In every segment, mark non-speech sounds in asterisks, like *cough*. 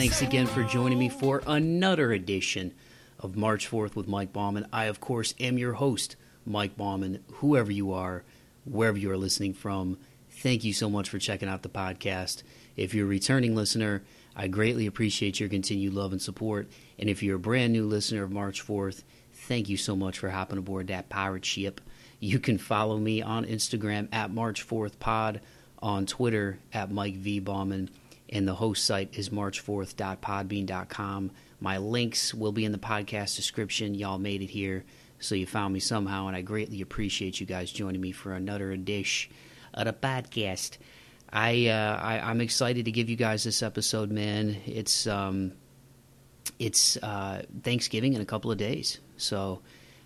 Thanks again for joining me for another edition of March Forth with Mike Bauman. I, of course, am your host, Mike Bauman. Whoever you are, wherever you are listening from, thank you so much for checking out the podcast. If you're a returning listener, I greatly appreciate your continued love and support. And if you're a brand new listener of March Forth, thank you so much for hopping aboard that pirate ship. You can follow me on Instagram at March 4th Pod, on Twitter at Mike V. Bauman, and the host site is march4th.podbean.com. My links will be in the podcast description. Y'all made it here, so you found me somehow, and I greatly appreciate you guys joining me for another edition of the podcast. I, uh, I am excited to give you guys this episode, man. It's um, it's uh, Thanksgiving in a couple of days, so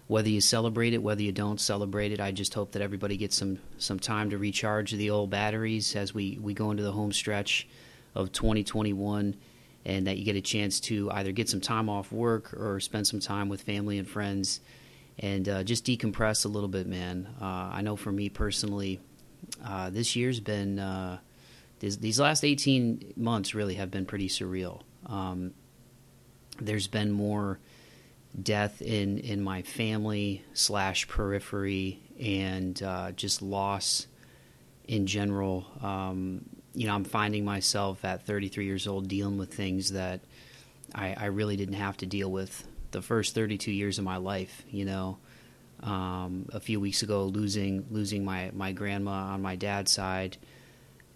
whether you celebrate it, whether you don't celebrate it, I just hope that everybody gets some some time to recharge the old batteries as we we go into the home stretch of 2021, and that you get a chance to either get some time off work or spend some time with family and friends, and uh, just decompress a little bit, man. Uh, I know for me personally uh, this year's been uh, these, these, last 18 months really have been pretty surreal. Um, there's been more death in in my family slash periphery and uh, just loss in general. Um, you know, I'm finding myself at 33 years old dealing with things that I, I really didn't have to deal with the first 32 years of my life. You know, um, a few weeks ago losing losing my my grandma on my dad's side,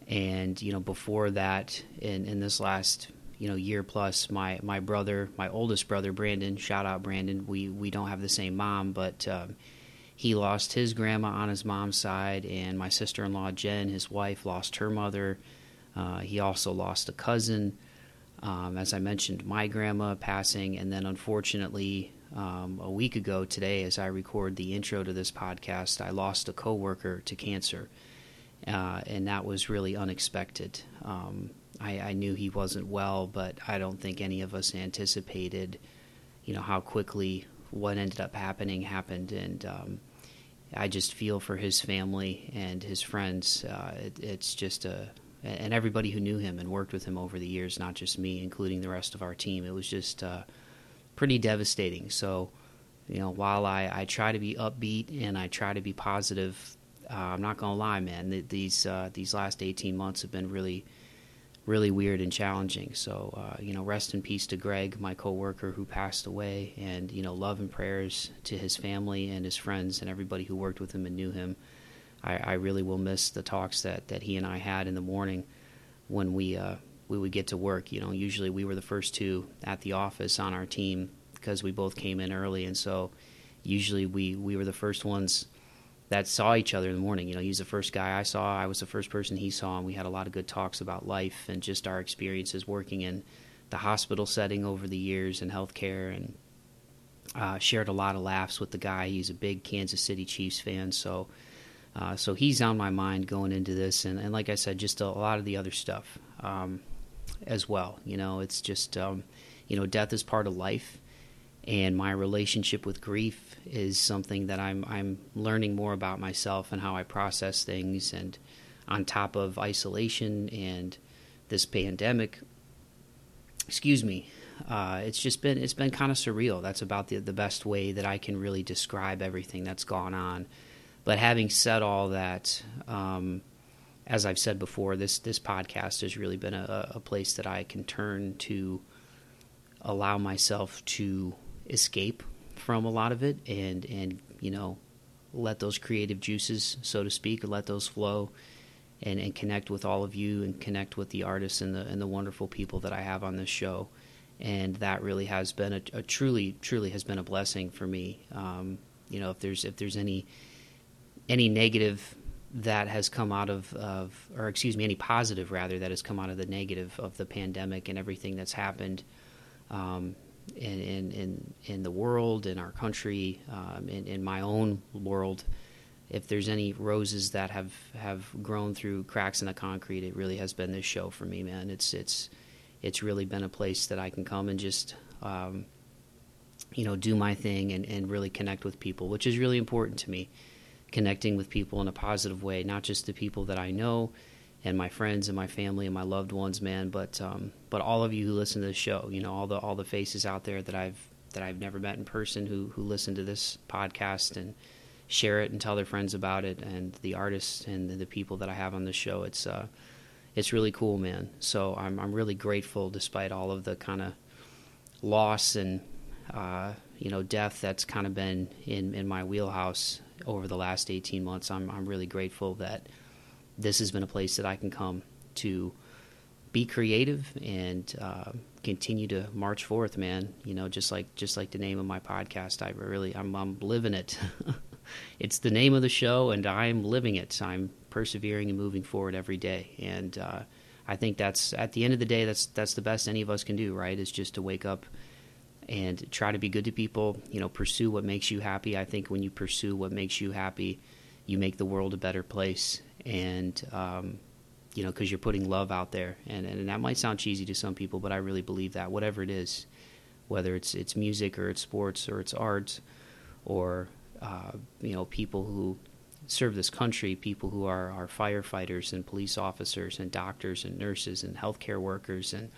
and you know before that in in this last you know year plus my my brother my oldest brother Brandon shout out Brandon we we don't have the same mom but. Um, he lost his grandma on his mom's side, and my sister in law, Jen, his wife, lost her mother. Uh, he also lost a cousin. Um, as I mentioned, my grandma passing, and then unfortunately, um, a week ago today, as I record the intro to this podcast, I lost a coworker to cancer, uh, and that was really unexpected. Um, I, I, knew he wasn't well, but I don't think any of us anticipated, you know, how quickly what ended up happening happened, and um, I just feel for his family and his friends. Uh, it, it's just a and everybody who knew him and worked with him over the years, not just me, including the rest of our team. It was just. Uh, pretty devastating. So, you know, while I, I try to be upbeat and I try to be positive, uh, I'm not gonna lie, man. these uh, these last 18 months have been really, really weird and challenging. So, uh, you know, rest in peace to Greg, my coworker who passed away, and you know, love and prayers to his family and his friends and everybody who worked with him and knew him. I, I really will miss the talks that that he and I had in the morning when we uh, we would get to work. You know, usually we were the first two at the office on our team because we both came in early, and so usually we we were the first ones that saw each other in the morning. You know, he's the first guy I saw. I was the first person he saw, and we had a lot of good talks about life and just our experiences working in the hospital setting over the years and healthcare, and uh, shared a lot of laughs with the guy. He's a big Kansas City Chiefs fan, so. Uh, so he's on my mind going into this, and, and like I said, just a, a lot of the other stuff. Um, as well. You know, it's just um, you know, death is part of life, and my relationship with grief is something that I'm I'm learning more about myself and how I process things. And on top of isolation and this pandemic, excuse me, uh, it's just been it's been kind of surreal. That's about the the best way that I can really describe everything that's gone on. But having said all that. Um, as I've said before, this this podcast has really been a, a place that I can turn to allow myself to escape from a lot of it and and you know let those creative juices, so to speak, let those flow and, and connect with all of you and connect with the artists and the and the wonderful people that I have on this show. And that really has been a, a truly truly has been a blessing for me. Um, you know, if there's if there's any any negative that has come out of, of, or excuse me, any positive rather that has come out of the negative of the pandemic and everything that's happened um, in, in, in, in the world, in our country, um, in, in my own world. If there's any roses that have, have grown through cracks in the concrete, it really has been this show for me, man. It's it's it's really been a place that I can come and just um, you know do my thing and, and really connect with people, which is really important to me connecting with people in a positive way, not just the people that I know and my friends and my family and my loved ones, man. But um, but all of you who listen to the show, you know, all the all the faces out there that I've that I've never met in person who who listen to this podcast and share it and tell their friends about it, and the artists and the people that I have on the show. It's uh, it's really cool, man. So I'm I'm really grateful, despite all of the kind of loss and uh, you know death that's kind of been in in my wheelhouse over the last 18 months. I'm I'm really grateful that this has been a place that I can come to be creative and uh, continue to march forth, man. You know, just like just like the name of my podcast, I really I'm I'm living it. *laughs* it's the name of the show, and I'm living it. I'm persevering and moving forward every day, and uh, I think that's at the end of the day, that's that's the best any of us can do, right? Is just to wake up and try to be good to people. You know, pursue what makes you happy. I think when you pursue what makes you happy, you make the world a better place and um, you know because you're putting love out there. And, and that might sound cheesy to some people but i really believe that whatever it is whether it's it's music or it's sports or it's art or uh, you know people who serve this country people who are, are firefighters and police officers and doctors and nurses and healthcare workers and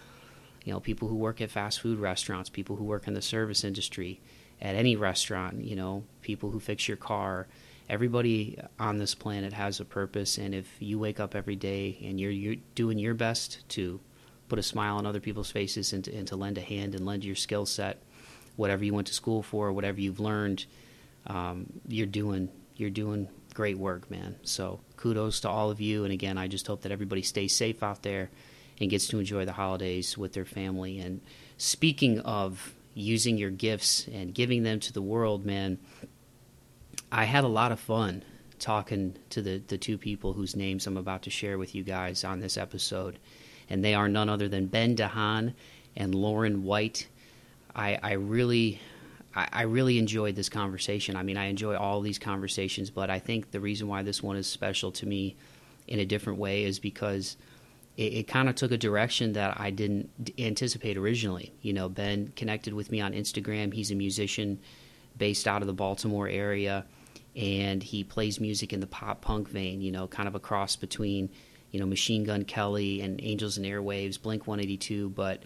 you know people who work at fast food restaurants people who work in the service industry at any restaurant you know people who fix your car everybody on this planet has a purpose, and if you wake up every day and you're, you're doing your best to put a smile on other people's faces and to, and to lend a hand and lend your skill set, whatever you went to school for, whatever you've learned, um, you're doing you're doing great work, man. So kudos to all of you, and again, I just hope that everybody stays safe out there and gets to enjoy the holidays with their family. And speaking of using your gifts and giving them to the world, man I had a lot of fun talking to the, the two people whose names I'm about to share with you guys on this episode. And they are none other than Ben DeHan and Lauren White. I, I really I, really enjoyed this conversation. I mean, I enjoy all these conversations, but I think the reason why this one is special to me in a different way is because it, it kind of took a direction that I didn't anticipate originally. You know, Ben connected with me on Instagram. He's a musician based out of the Baltimore area and he plays music in the pop punk vein, you know, kind of a cross between, you know, Machine Gun Kelly and Angels and Airwaves, Blink 182, but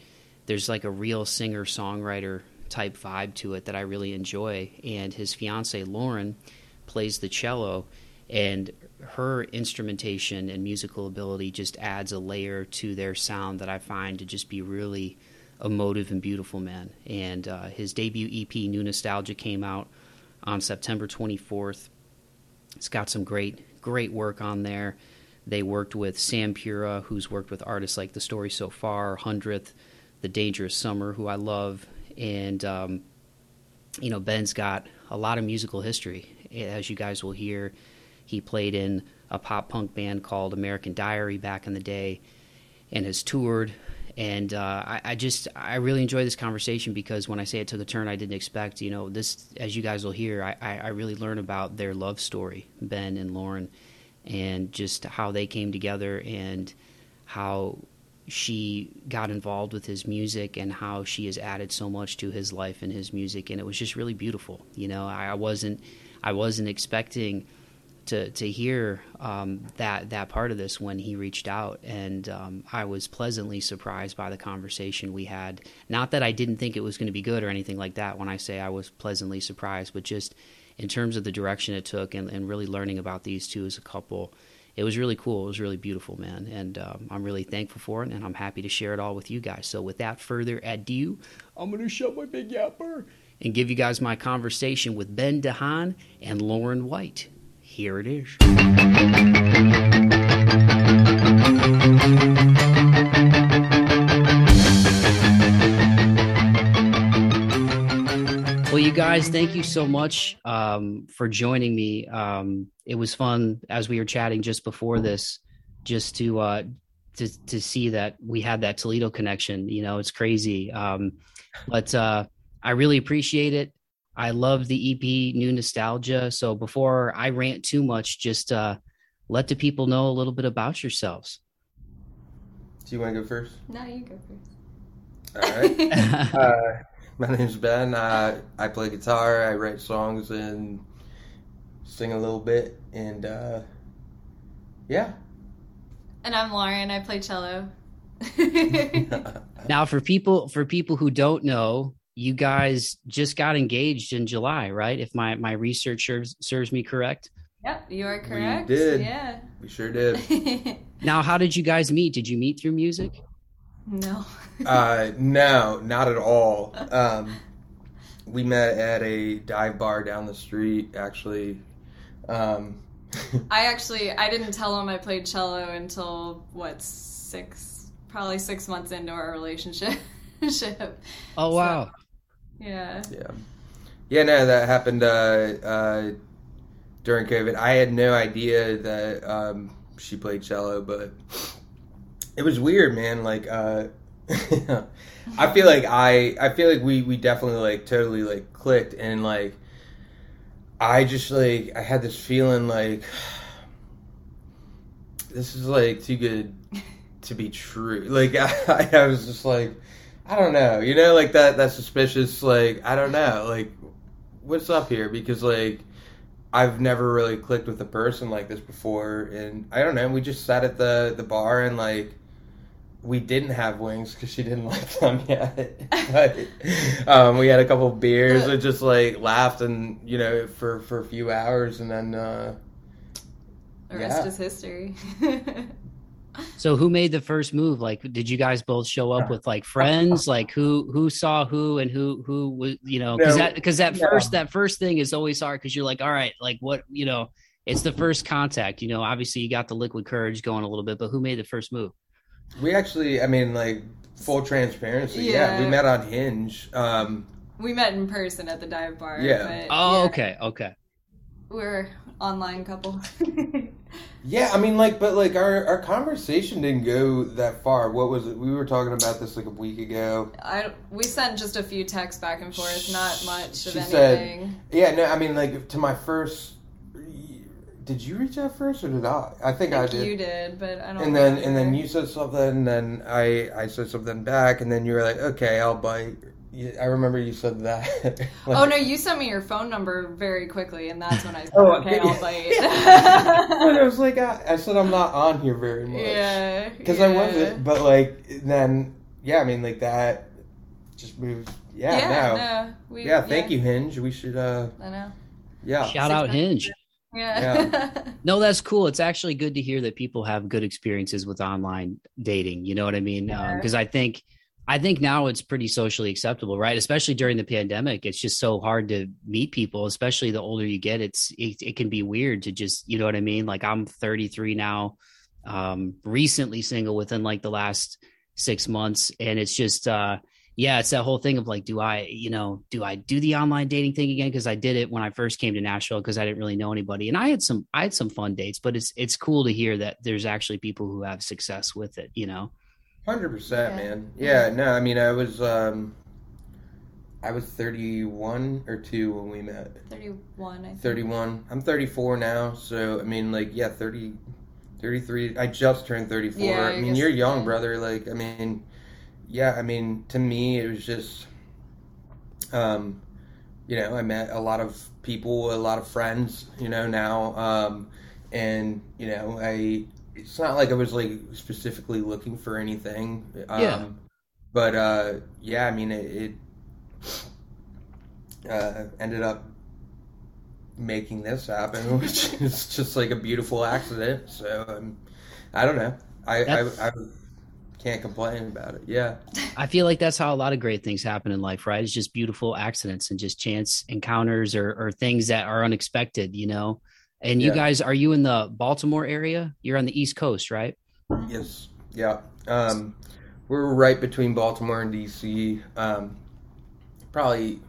there's like a real singer songwriter type vibe to it that I really enjoy. And his fiance Lauren plays the cello, and her instrumentation and musical ability just adds a layer to their sound that I find to just be really emotive and beautiful, man. And uh, his debut EP, New Nostalgia, came out on September 24th. It's got some great, great work on there. They worked with Sam Pura, who's worked with artists like The Story So Far, Hundredth, The Dangerous Summer, who I love, and um, you know Ben's got a lot of musical history. As you guys will hear, he played in a pop punk band called American Diary back in the day, and has toured and uh, I, I, just I really enjoy this conversation because when I say it took a turn I didn't expect, you know, this as you guys will hear, I, I, really learn about their love story, Ben and Lauren, and just how they came together and how she got involved with his music and how she has added so much to his life and his music, and it was just really beautiful. You know, I wasn't I wasn't expecting to to hear um, that that part of this when he reached out, and um, I was pleasantly surprised by the conversation we had. Not that I didn't think it was going to be good or anything like that. When I say I was pleasantly surprised, but just in terms of the direction it took and, and really learning about these two as a couple, it was really cool. It was really beautiful, man, and um, I'm really thankful for it, and I'm happy to share it all with you guys. So, without further ado, I'm going to shut my big yapper and give you guys my conversation with Ben DeHan and Lauren White here it is. Well, you guys, thank you so much um, for joining me. Um, it was fun as we were chatting just before this, just to uh, to to see that we had that Toledo connection. You know, it's crazy, um, but uh, I really appreciate it. I love the EP New Nostalgia. So before I rant too much, just uh, let the people know a little bit about yourselves. Do you want to go first? No, you go first. All right. *laughs* *laughs* uh, my name's Ben. Uh, I play guitar. I write songs and sing a little bit. And uh, yeah, And I'm Lauren. I play cello. *laughs* now, for people for people who don't know, you guys just got engaged in July, right? If my my research serves, serves me correct. Yep, you are correct. We did. Yeah. We sure did. *laughs* now, how did you guys meet? Did you meet through music? No. *laughs* uh, no, not at all. Um, we met at a dive bar down the street, actually. Um, *laughs* I actually I didn't tell him I played cello until what six, probably six months into our relationship. oh wow! So, yeah. Yeah. Yeah. No, that happened uh, uh, during COVID. I had no idea that um, she played cello, but it was weird, man. Like, uh, *laughs* I feel like I, I feel like we, we definitely like totally like clicked, and like, I just like I had this feeling like *sighs* this is like too good *laughs* to be true. Like *laughs* I, I was just like, I don't know, you know, like that that suspicious. Like I don't know, like what's up here because like I've never really clicked with a person like this before, and I don't know. We just sat at the the bar and like we didn't have wings because she didn't *laughs* like them yet. *laughs* but um, we had a couple beers and just like laughed and you know for for a few hours, and then uh, the rest yeah. is history. *laughs* so who made the first move? Like did you guys both show up with like friends? Like who who saw who and who who was you know because that because that first that first thing is always hard because you're like all right like what you know it's the first contact. You know obviously you got the liquid courage going a little bit but who made the first move? We actually i mean like full transparency yeah, yeah. we met on hinge um we met in person at the dive bar yeah. oh yeah. okay okay. We're online couple *laughs* Yeah, I mean, like, but like our our conversation didn't go that far. What was it? We were talking about this like a week ago. I we sent just a few texts back and forth, not much she of anything. Said, yeah, no, I mean, like to my first. Did you reach out first, or did I? I think I, think I did. You did, but I don't. And then and then you said something, and then I I said something back, and then you were like, "Okay, I'll bite." I remember you said that. like, *laughs* oh no, you sent me your phone number very quickly, and that's when I said, oh, "Okay, I'll bite." I was like, I, I, said I'm not on here very much. Yeah, because yeah. I wasn't. But like then, yeah, I mean, like that just moves. Yeah, yeah, no, we, yeah. Thank yeah. you, Hinge. We should. uh I know. Yeah. Shout out Hinge. Yeah. yeah. *laughs* no, that's cool. It's actually good to hear that people have good experiences with online dating. You know what I mean? Because um, I think I think now it's pretty socially acceptable, right? Especially during the pandemic, it's just so hard to meet people. Especially the older you get, it's it, it can be weird to just, you know what I mean? Like I'm 33 now, um, recently single within like the last six months, and it's just, uh, yeah, it's that whole thing of like, do I, you know, do I do the online dating thing again? Because I did it when I first came to Nashville because I didn't really know anybody, and I had some, I had some fun dates. But it's it's cool to hear that there's actually people who have success with it, you know. Hundred percent, man. Yeah, no, I mean, I was, um, I was thirty-one or two when we met. Thirty-one. I think. Thirty-one. I'm thirty-four now, so I mean, like, yeah, 30, 33. I just turned thirty-four. Yeah, I mean, you're young, yeah. brother. Like, I mean, yeah, I mean, to me, it was just, um, you know, I met a lot of people, a lot of friends, you know, now, um, and you know, I it's not like I was like specifically looking for anything. Um, yeah. But uh, yeah, I mean, it, it uh, ended up making this happen, *laughs* which is just like a beautiful accident. So um, I don't know. I, I, I can't complain about it. Yeah. *laughs* I feel like that's how a lot of great things happen in life, right? It's just beautiful accidents and just chance encounters or, or things that are unexpected, you know? And you yeah. guys, are you in the Baltimore area? You're on the East Coast, right? Yes. Yeah. Um, we're right between Baltimore and DC. Um, probably,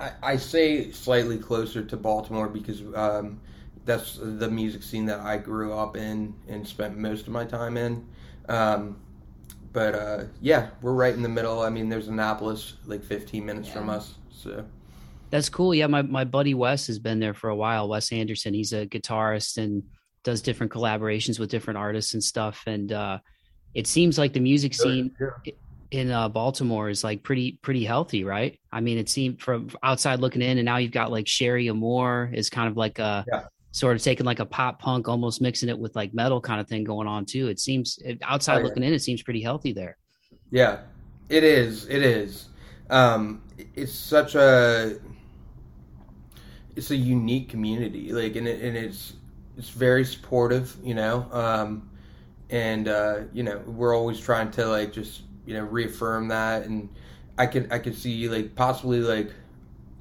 I, I, say slightly closer to Baltimore because um, that's the music scene that I grew up in and spent most of my time in. Um, but uh, yeah, we're right in the middle. I mean, there's Annapolis like 15 minutes yeah. from us. So that's cool. Yeah, my my buddy Wes has been there for a while. Wes Anderson, he's a guitarist and does different collaborations with different artists and stuff. And uh, it seems like the music scene yeah. in uh, Baltimore is like pretty pretty healthy, right? I mean, it seemed from outside looking in, and now you've got like Cherie Amour is kind of like a yeah. sort of taking like a pop punk, almost mixing it with like metal kind of thing going on too. It seems outside Oh, yeah. looking in, it seems pretty healthy there. Yeah, it is. It is. Um, it's such a it's a unique community. Like, and, it, and it's it's very supportive. You know, um, and uh, you know we're always trying to like just you know reaffirm that. And I can I can see like possibly like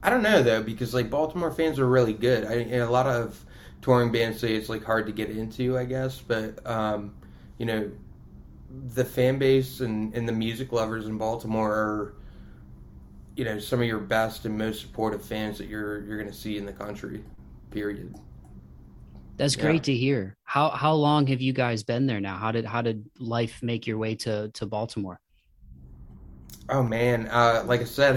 I don't know though because like Baltimore fans are really good. I and a lot of touring bands say it's like hard to get into. I guess, but um, you know the fan base and, and the music lovers in Baltimore are, you know, some of your best and most supportive fans that you're you're going to see in the country. Period. That's Yeah. great to hear. How how long have you guys been there now? How did how did life make your way to to Baltimore? Oh man, uh, like I said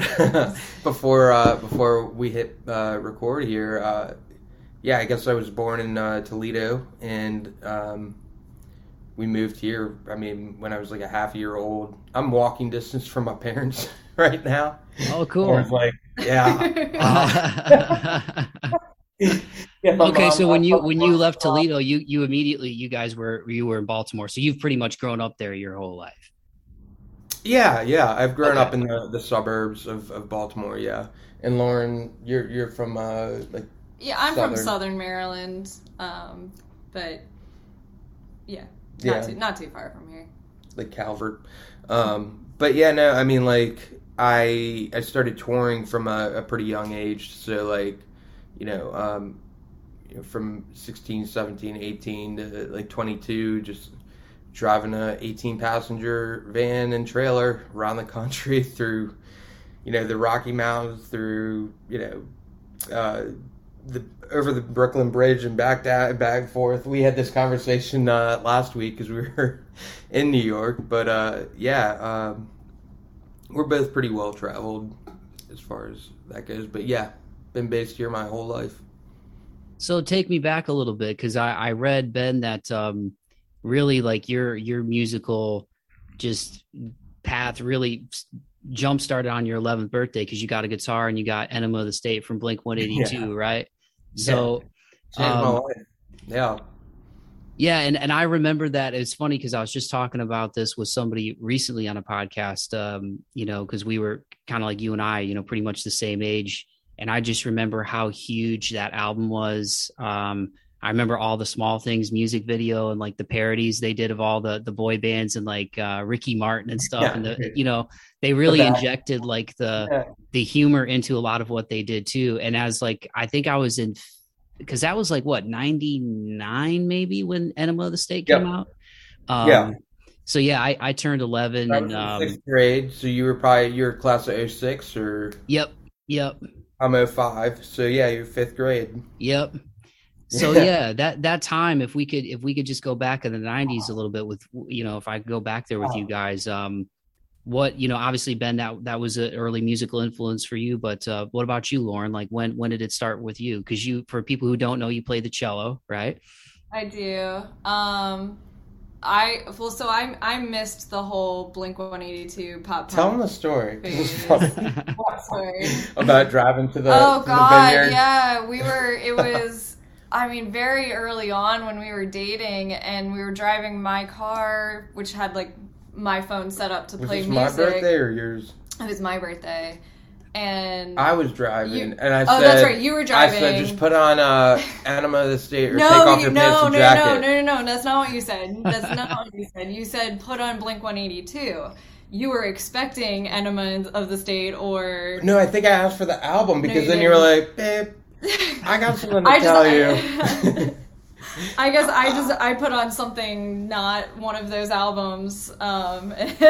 *laughs* before uh, before we hit uh, record here, uh, yeah, I guess I was born in uh, Toledo and um, we moved here. I mean, when I was like a half year old, I'm walking distance from my parents *laughs* *laughs* right now. Oh, I cool. was like, yeah. *laughs* Yeah, okay, mom- so when you when you left Toledo, you you immediately you guys were you were in Baltimore, so you've pretty much grown up there your whole life. Yeah, yeah. I've grown Okay. up in the, the suburbs of, of Baltimore. Yeah, and Lauren, you're you're from uh like yeah, I'm from Southern. Southern Maryland, um, but yeah, not Yeah. too not too far from here. like Calvert. Um, but yeah, no, I mean like I I started touring from a, a pretty young age, so like you know um, you know, from 16, 17, 18 to like 22, just driving a 18 passenger van and trailer around the country *laughs* through you know the Rocky Mountains, through you know. Uh, the over the Brooklyn Bridge and back down, back and forth. We had this conversation uh, last week because we were *laughs* in New York, but uh, yeah, um, we're both pretty well traveled as far as that goes. But yeah, been based here my whole life. So take me back a little bit because I, I read Ben that um, really like your your musical just path really jump started on your 11th birthday because you got a guitar and you got Enema of the State from Blink 182, right? So Changed my Um. Yeah, yeah, and, and I remember that it's funny because I was just talking about this with somebody recently on a podcast, um, you know, because we were kind of like you and I, you know, pretty much the same age. And I just remember how huge that album was. Um, I remember all the small things music video and like the parodies they did of all the the boy bands and like uh, Ricky Martin and stuff. Yeah. And the you know they really injected like the Yeah. the humor into a lot of what they did too. And as like I think I was in because that was like what 99 maybe when Enema of the State came Yep. out. Um, Yeah. So yeah, I, I turned 11 I and in um, sixth grade, so you were probably you're class of 06 or yep, yep, I'm 05. So yeah, you're fifth grade. yep. So *laughs* Yeah. yeah, that that time if we could if we could just go back in the 90s a little bit with you know if I could go back there with you guys um what you know obviously Ben that that was an early musical influence for you but uh what about you Lauren like when when did it start with you cuz you for people who don't know you play the cello right I do. Um, I well, so I I missed the whole Blink One Eighty Two pop. Tell them the story. *laughs* Sorry. about driving to the oh to God, the yeah, we were. It was. I mean, very early on when we were dating, and we were driving my car, which had like my phone set up to Was play this music. my birthday or yours? It was my birthday, and I was driving, You- and I oh, said, that's right, you were driving." I said, just put on uh, *laughs* Enema of the State or no, take off you, your pants no, and no, jacket. no, no, no, no. That's not what you said. That's not what you said. You said put on Blink One Eighty Two. You were expecting Enema of the State or No, I think I asked for the album because you then you were like, babe, I got something *laughs* to I tell just- you. *laughs* I guess I just I put on something not one of those albums. Um, *laughs*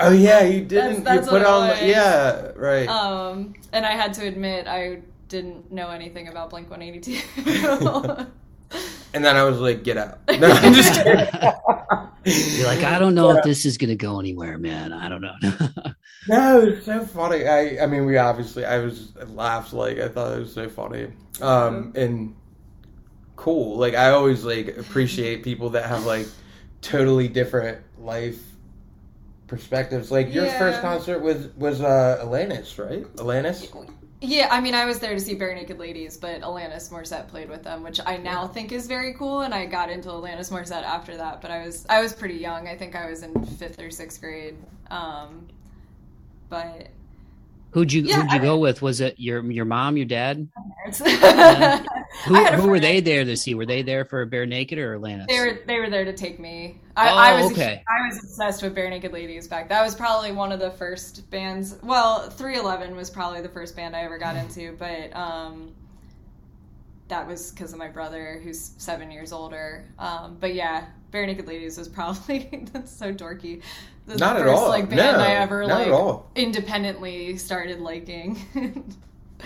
oh yeah, you didn't. that's you put what it on, was. yeah, right. um, and I had to admit I didn't know anything about Blink One Eighty Two. and then I was like, get out. *laughs* No, I'm just kidding. you're like I don't know if this is going to go anywhere man I don't know *laughs* No, it's so funny. I I mean, we obviously I was I laughed like I thought it was so funny. Um and cool. Like I always like appreciate people that have like totally different life perspectives. Like your Yeah. first concert was was uh Alanis, right? Alanis? Yeah, I mean, I was there to see Barenaked Ladies, but Alanis Morissette played with them, which I now think is very cool. And I got into Alanis Morissette after that, but I was I was pretty young. I think I was in fifth or sixth grade. Um, but Who'd you Yeah, who'd you I- go with? Was it your your mom, your dad? Who, *laughs* *laughs* I had a who were they there to see? Were they there for Barenaked or Alanis? They were they were there to take me. I, Oh, I was okay. I was obsessed with Barenaked Ladies back. That was probably one of the first bands. Well, 311 was probably the first band I ever got into, *laughs* but um, that was because of my brother, who's seven years older. Um, but yeah, Barenaked Ladies was probably that's so dorky. The Not at all. Like band No, I ever not like at all. independently started liking. *laughs*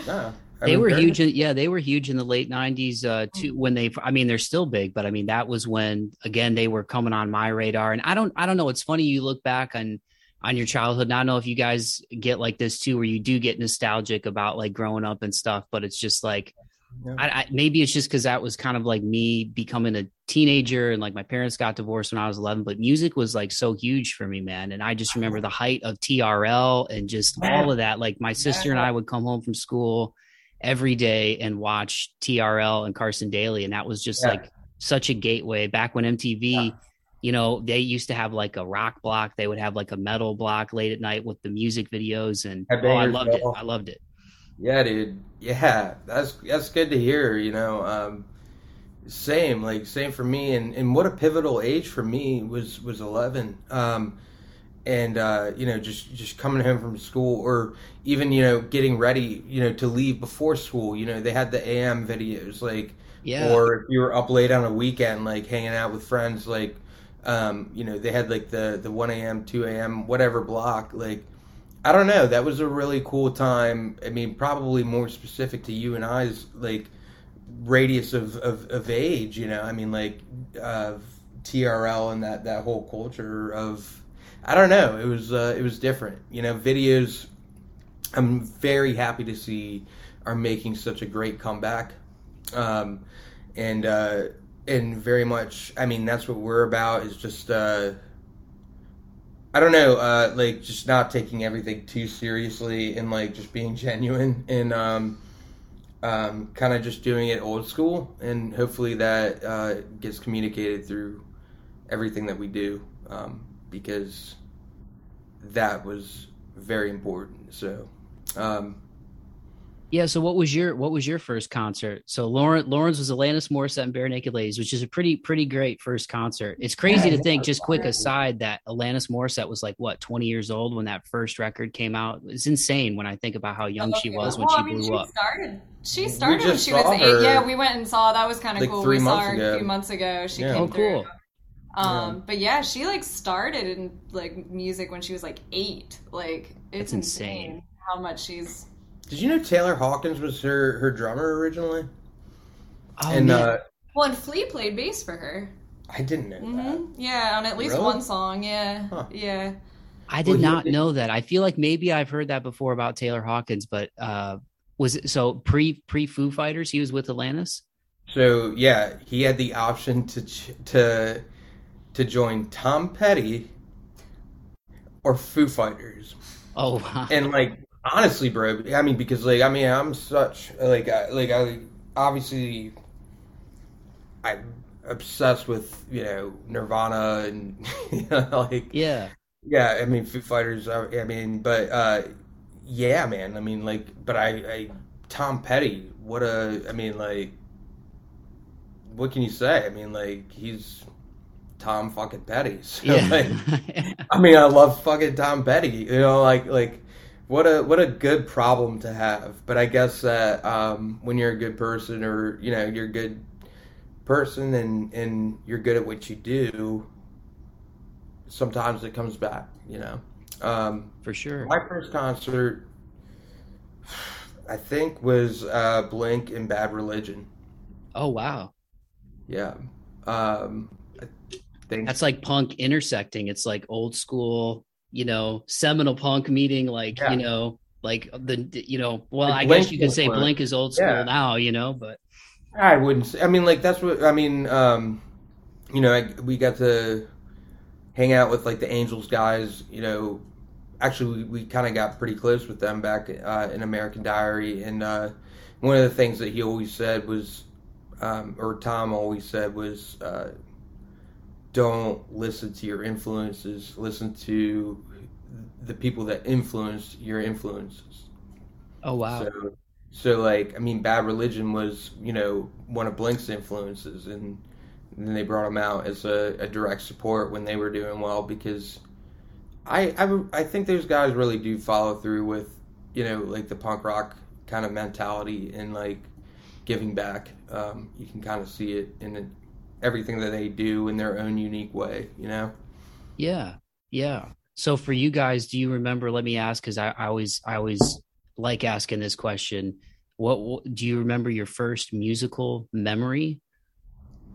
No, I they mean, were Bare huge. In, yeah, they were huge in the late '90s. Uh, too, when they, I mean, they're still big, but I mean, that was when again they were coming on my radar. And I don't, I don't know. It's funny you look back on on your childhood. And I don't know if you guys get like this too, where you do get nostalgic about like growing up and stuff. But it's just like, Yeah. I, I maybe it's just because that was kind of like me becoming a teenager and like my parents got divorced when I was 11. But music was like so huge for me, man. And I just remember the height of TRL and just all of that. Like my sister and I would come home from school every day and watch TRL and Carson Daly. And that was just Yeah. like such a gateway back when MTV, you know, they used to have like a rock block. They would have like a metal block late at night with the music videos. And oh, I loved it. I loved it. Yeah, dude. Yeah, that's that's good to hear. You know, um, same like same for me. And and what a pivotal age for me was was eleven. Um, and uh, you know, just just coming home from school, or even you know getting ready, you know, to leave before school. You know, they had the AM videos, like, Yeah. or if you were up late on a weekend, like hanging out with friends, like. Um, you know, they had like the the one a.m., two a.m., whatever block. Like, I don't know. That was a really cool time. I mean, probably more specific to you and I's like radius of, of, of age. You know, I mean, like uh, TRL and that that whole culture of I don't know. It was uh, it was different. You know, videos. I'm very happy to see are making such a great comeback, um, and uh, and very much. I mean, that's what we're about. Is just. Uh, I don't know, uh, like just not taking everything too seriously and like just being *laughs* genuine and um, um, kind of just doing it old school, and hopefully that uh, gets communicated through everything that we do um, because that was very important. So, um, Yeah. So what was your what was your first concert? So Lauren Lawrence was Alanis Morissette and Barenaked Ladies, which is a pretty pretty great first concert. It's crazy Yeah, to think. Just quick aside that Alanis Morissette was like what twenty years old when that first record came out. It's insane when I think about how young she was when Well, she I mean, blew she up. Started. She started when she was eight. Yeah, we went and saw. That was kind of like, cool. three we saw months her ago. a few months ago. She Yeah. came Oh, cool. through. Um, but yeah, she like started in like music when she was like eight. Like it's insane. insane how much she's. Did you know Taylor Hawkins was her her drummer originally? Oh, and man. uh, Well, and Flea played bass for her. I didn't know that. hmm Yeah, on at least Really? one song. Yeah, Huh. yeah. I did Well, he- not know that. I feel like maybe I've heard that before about Taylor Hawkins, but uh was it so pre pre Foo Fighters? He was with Alanis. So yeah, he had the option to ch- to to join Tom Petty or Foo Fighters, Oh wow. and like honestly, bro, I mean because like I mean I'm such like I, like I obviously I'm obsessed with you know Nirvana and you *laughs* know, like yeah. yeah, I mean Foo Fighters. I, I mean, but uh, yeah, man. I mean, like, but I, I, Tom Petty. What a. I mean, like, what can you say? I mean, like, he's Tom fucking Petty. *laughs* So, Yeah. like, *laughs* I mean, I love fucking Tom Petty. You know, like, like, what a what a good problem to have. But I guess that um, when you're a good person, or you know, you're a good person, and and you're good at what you do, sometimes it comes back. You know, um, For sure. my first concert, I think, was uh, Blink and Bad Religion. Oh wow. Yeah, um, I think That's like punk intersecting. It's like old school, you know, seminal punk meeting like, Yeah. you know, like the you know, well, Like I Blink guess you could say. Blink is old school Yeah. now, you know, but I wouldn't say. I mean, like that's what I mean. Um, you know, I, we got to hang out with like the Angels guys. You know, actually we, we kind of got pretty close with them back uh, in American Diary, and uh, one of the things that he always said was, um, or Tom always said was, uh, don't listen to your influences, listen to the people that influenced your influences. Oh wow! So, so like, I mean, Bad Religion was you know one of Blink's influences, and then they brought him out as a, a direct support when they were doing well because I, I I think those guys really do follow through with you know like the punk rock kind of mentality and like giving back. Um, you can kind of see it in everything that they do in their own unique way. You know. Yeah. Yeah. So for you guys, do you remember? Let me ask because I, I always I always like asking this question. What, what do you remember your first musical memory?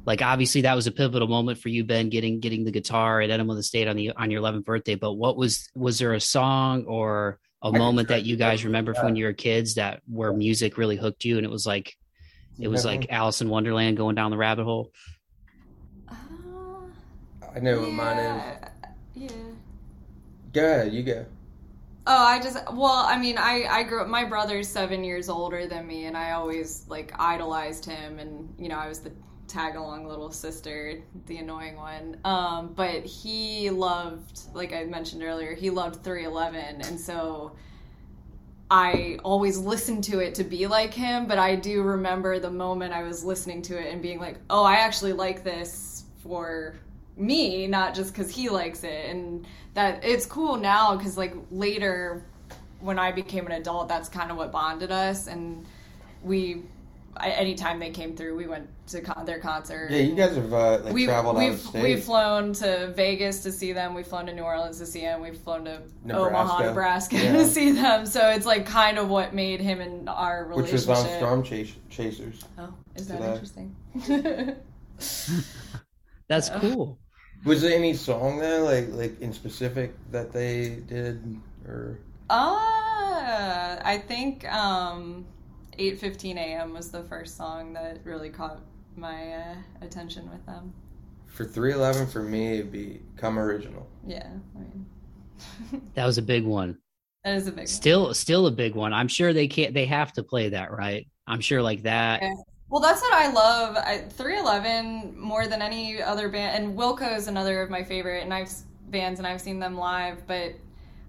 Like obviously that was a pivotal moment for you, Ben, getting getting the guitar at Enema of the State on the on your 11th birthday. But what was was there a song or a I moment that you guys remember from when you were kids that where music really hooked you and it was like it was like Alice in Wonderland going down the rabbit hole? I know what mine is. yeah, Yeah. Go ahead, you go. Oh, I just well, I mean, I I grew up. My brother's seven years older than me, and I always like idolized him, and you know, I was the tag along little sister, the annoying one. Um, but he loved, like I mentioned earlier, he loved 311, and so I always listened to it to be like him. But I do remember the moment I was listening to it and being like, oh, I actually like this for me, not just because he likes it. And that it's cool now because like later when I became an adult, that's kind of what bonded us. And we, I, anytime they came through, we went to con- their concert. Yeah, you guys have uh, like We've, traveled we've, of state. we've flown to Vegas to see them. We've flown to New Orleans to see them. We've flown to Omaha, Nebraska. Nebraska Yeah. *laughs* to see them. So it's like kind of what made him and our relationship. which relationship. was on Storm Chas- Chasers. Oh, is that today. interesting? *laughs* That's Yeah. cool. Was there any song there, like like in specific that they did, or Uh, I think um, 8:15 a.m. was the first song that really caught my uh, attention with them. for three eleven for me it'd be "Come Original." Yeah, I mean, *laughs* That was a big one. that is a big. one. Still, still a big one. I'm sure they can't. They have to play that, right? I'm sure like that. Yeah. Well, that's what I love. I, 311 more than any other band, and Wilco is another of my favorite, and I've bands and I've seen them live. But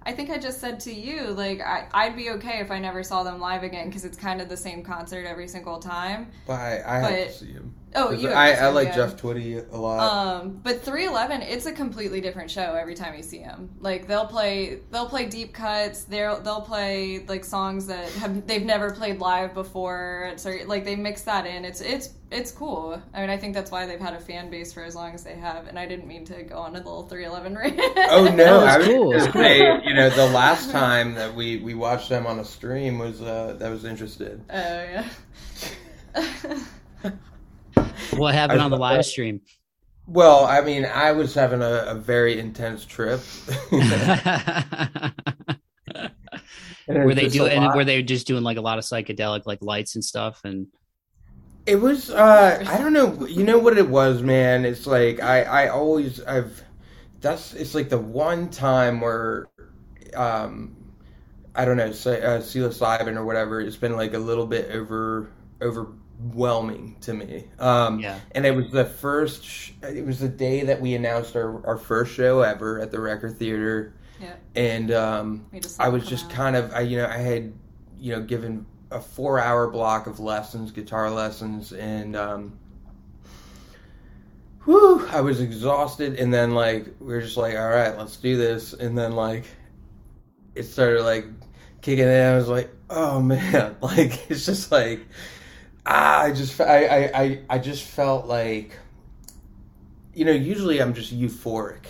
I think I just said to you, like I, I'd be okay if I never saw them live again because it's kind of the same concert every single time. But I, I have to see him. Oh, 'Cause you I, I like yeah. Jeff Tweedy a lot. Um, but 311, it's a completely different show every time you see them. Like they'll play, they'll play deep cuts. They'll they'll play like songs that have they've never played live before. It's like they mix that in. It's it's it's cool. I mean, I think that's why they've had a fan base for as long as they have. And I didn't mean to go on a little 311 *laughs* rant. oh no, That was I was cool. gonna you know, the last time that we we watched them on a stream was uh that was interested. Oh yeah. *laughs* What happened I on the live stream? Well, I mean, I was having a, a very intense trip. *laughs* Were they just doing? Were they just doing like a lot of psychedelic like lights and stuff? And It was uh I don't know you know what it was man it's like I I always I've that's it's like the one time where um I don't know say, uh, psilocybin or whatever it's been like a little bit over over overwhelming to me um yeah, and it was the first sh- it was the day that we announced our our first show ever at the record theater yeah. and um I was just out. kind of, I, you know, I had, you know, given a four hour block of lessons, guitar lessons, and, um, whew, I was exhausted. And then, like, we were just like, all right, let's do this. And then, like, it started, like, kicking in. I was like, oh, man. *laughs* Like, it's just like, I just, I, I, I, I just felt like, you know, usually I'm just euphoric.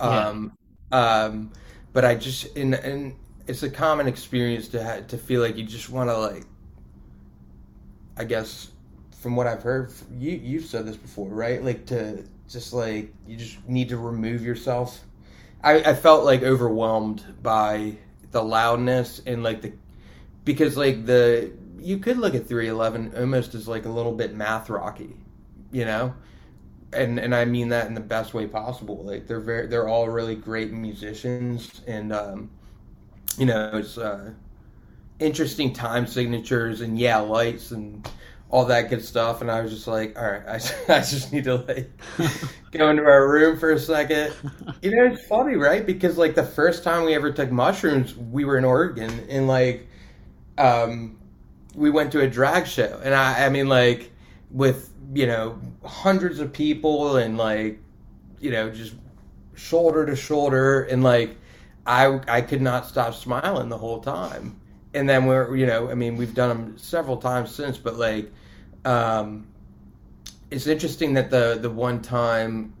Yeah. Um, um, but I just and and it's a common experience to ha- to feel like you just want to like I guess from what I've heard you you've said this before right like to just like you just need to remove yourself I, I felt like overwhelmed by the loudness and like the because like the you could look at 311 almost as like a little bit math rocky you know and and I mean that in the best way possible. Like they're very, they're all really great musicians, and um, you know, it's uh, interesting time signatures and yeah, lights and all that good stuff. And I was just like, all right, *laughs* I, I just need to like *laughs* go into our room for a second. You know, it's funny, right? Because like the first time we ever took mushrooms, we were in Oregon and like, um, we went to a drag show, and I, I mean, like with you know hundreds of people and like you know just shoulder to shoulder and like I I could not stop smiling the whole time. And then we're you know I mean we've done them several times since, but like um, it's interesting that the the one time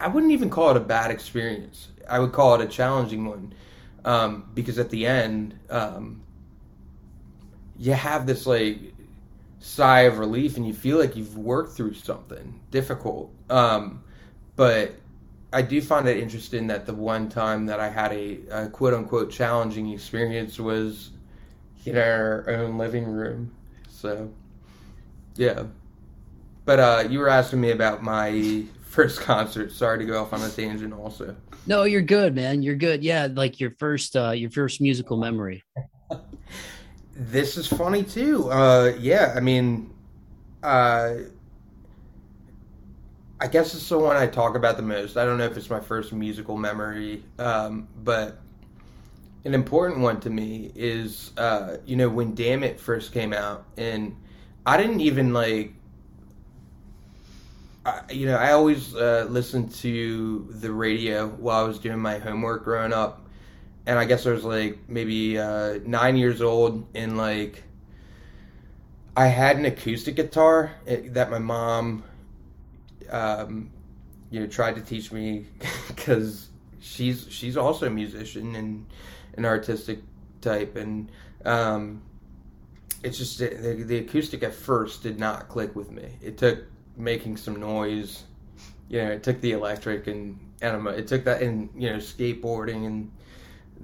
I wouldn't even call it a bad experience. I would call it a challenging one um, because at the end um, you have this like sigh of relief and you feel like you've worked through something difficult. Um, but I do find it interesting that the one time that I had a, a quote unquote challenging experience was in our own living room. So, yeah. But uh, you were asking me about my *laughs* first concert. Sorry to go off on a tangent. Also, no, you're good, man. You're good. Yeah, like your first, uh, your first musical memory. This is funny too. Uh, yeah, I mean, uh, I guess it's the one I talk about the most. I don't know if it's my first musical memory, um, but an important one to me is, uh, you know, when Damn It first came out, and I didn't even like. I, you know, I always uh, listened to the radio while I was doing my homework growing up, and I guess I was like maybe uh, nine years old, and like I had an acoustic guitar eh, that my mom, um, you know, tried to teach me *laughs* because she's she's also a musician and an artistic type, and um, it's just the, the acoustic at first did not click with me. It took making some noise, you know, it took the electric and and it took that and you know skateboarding and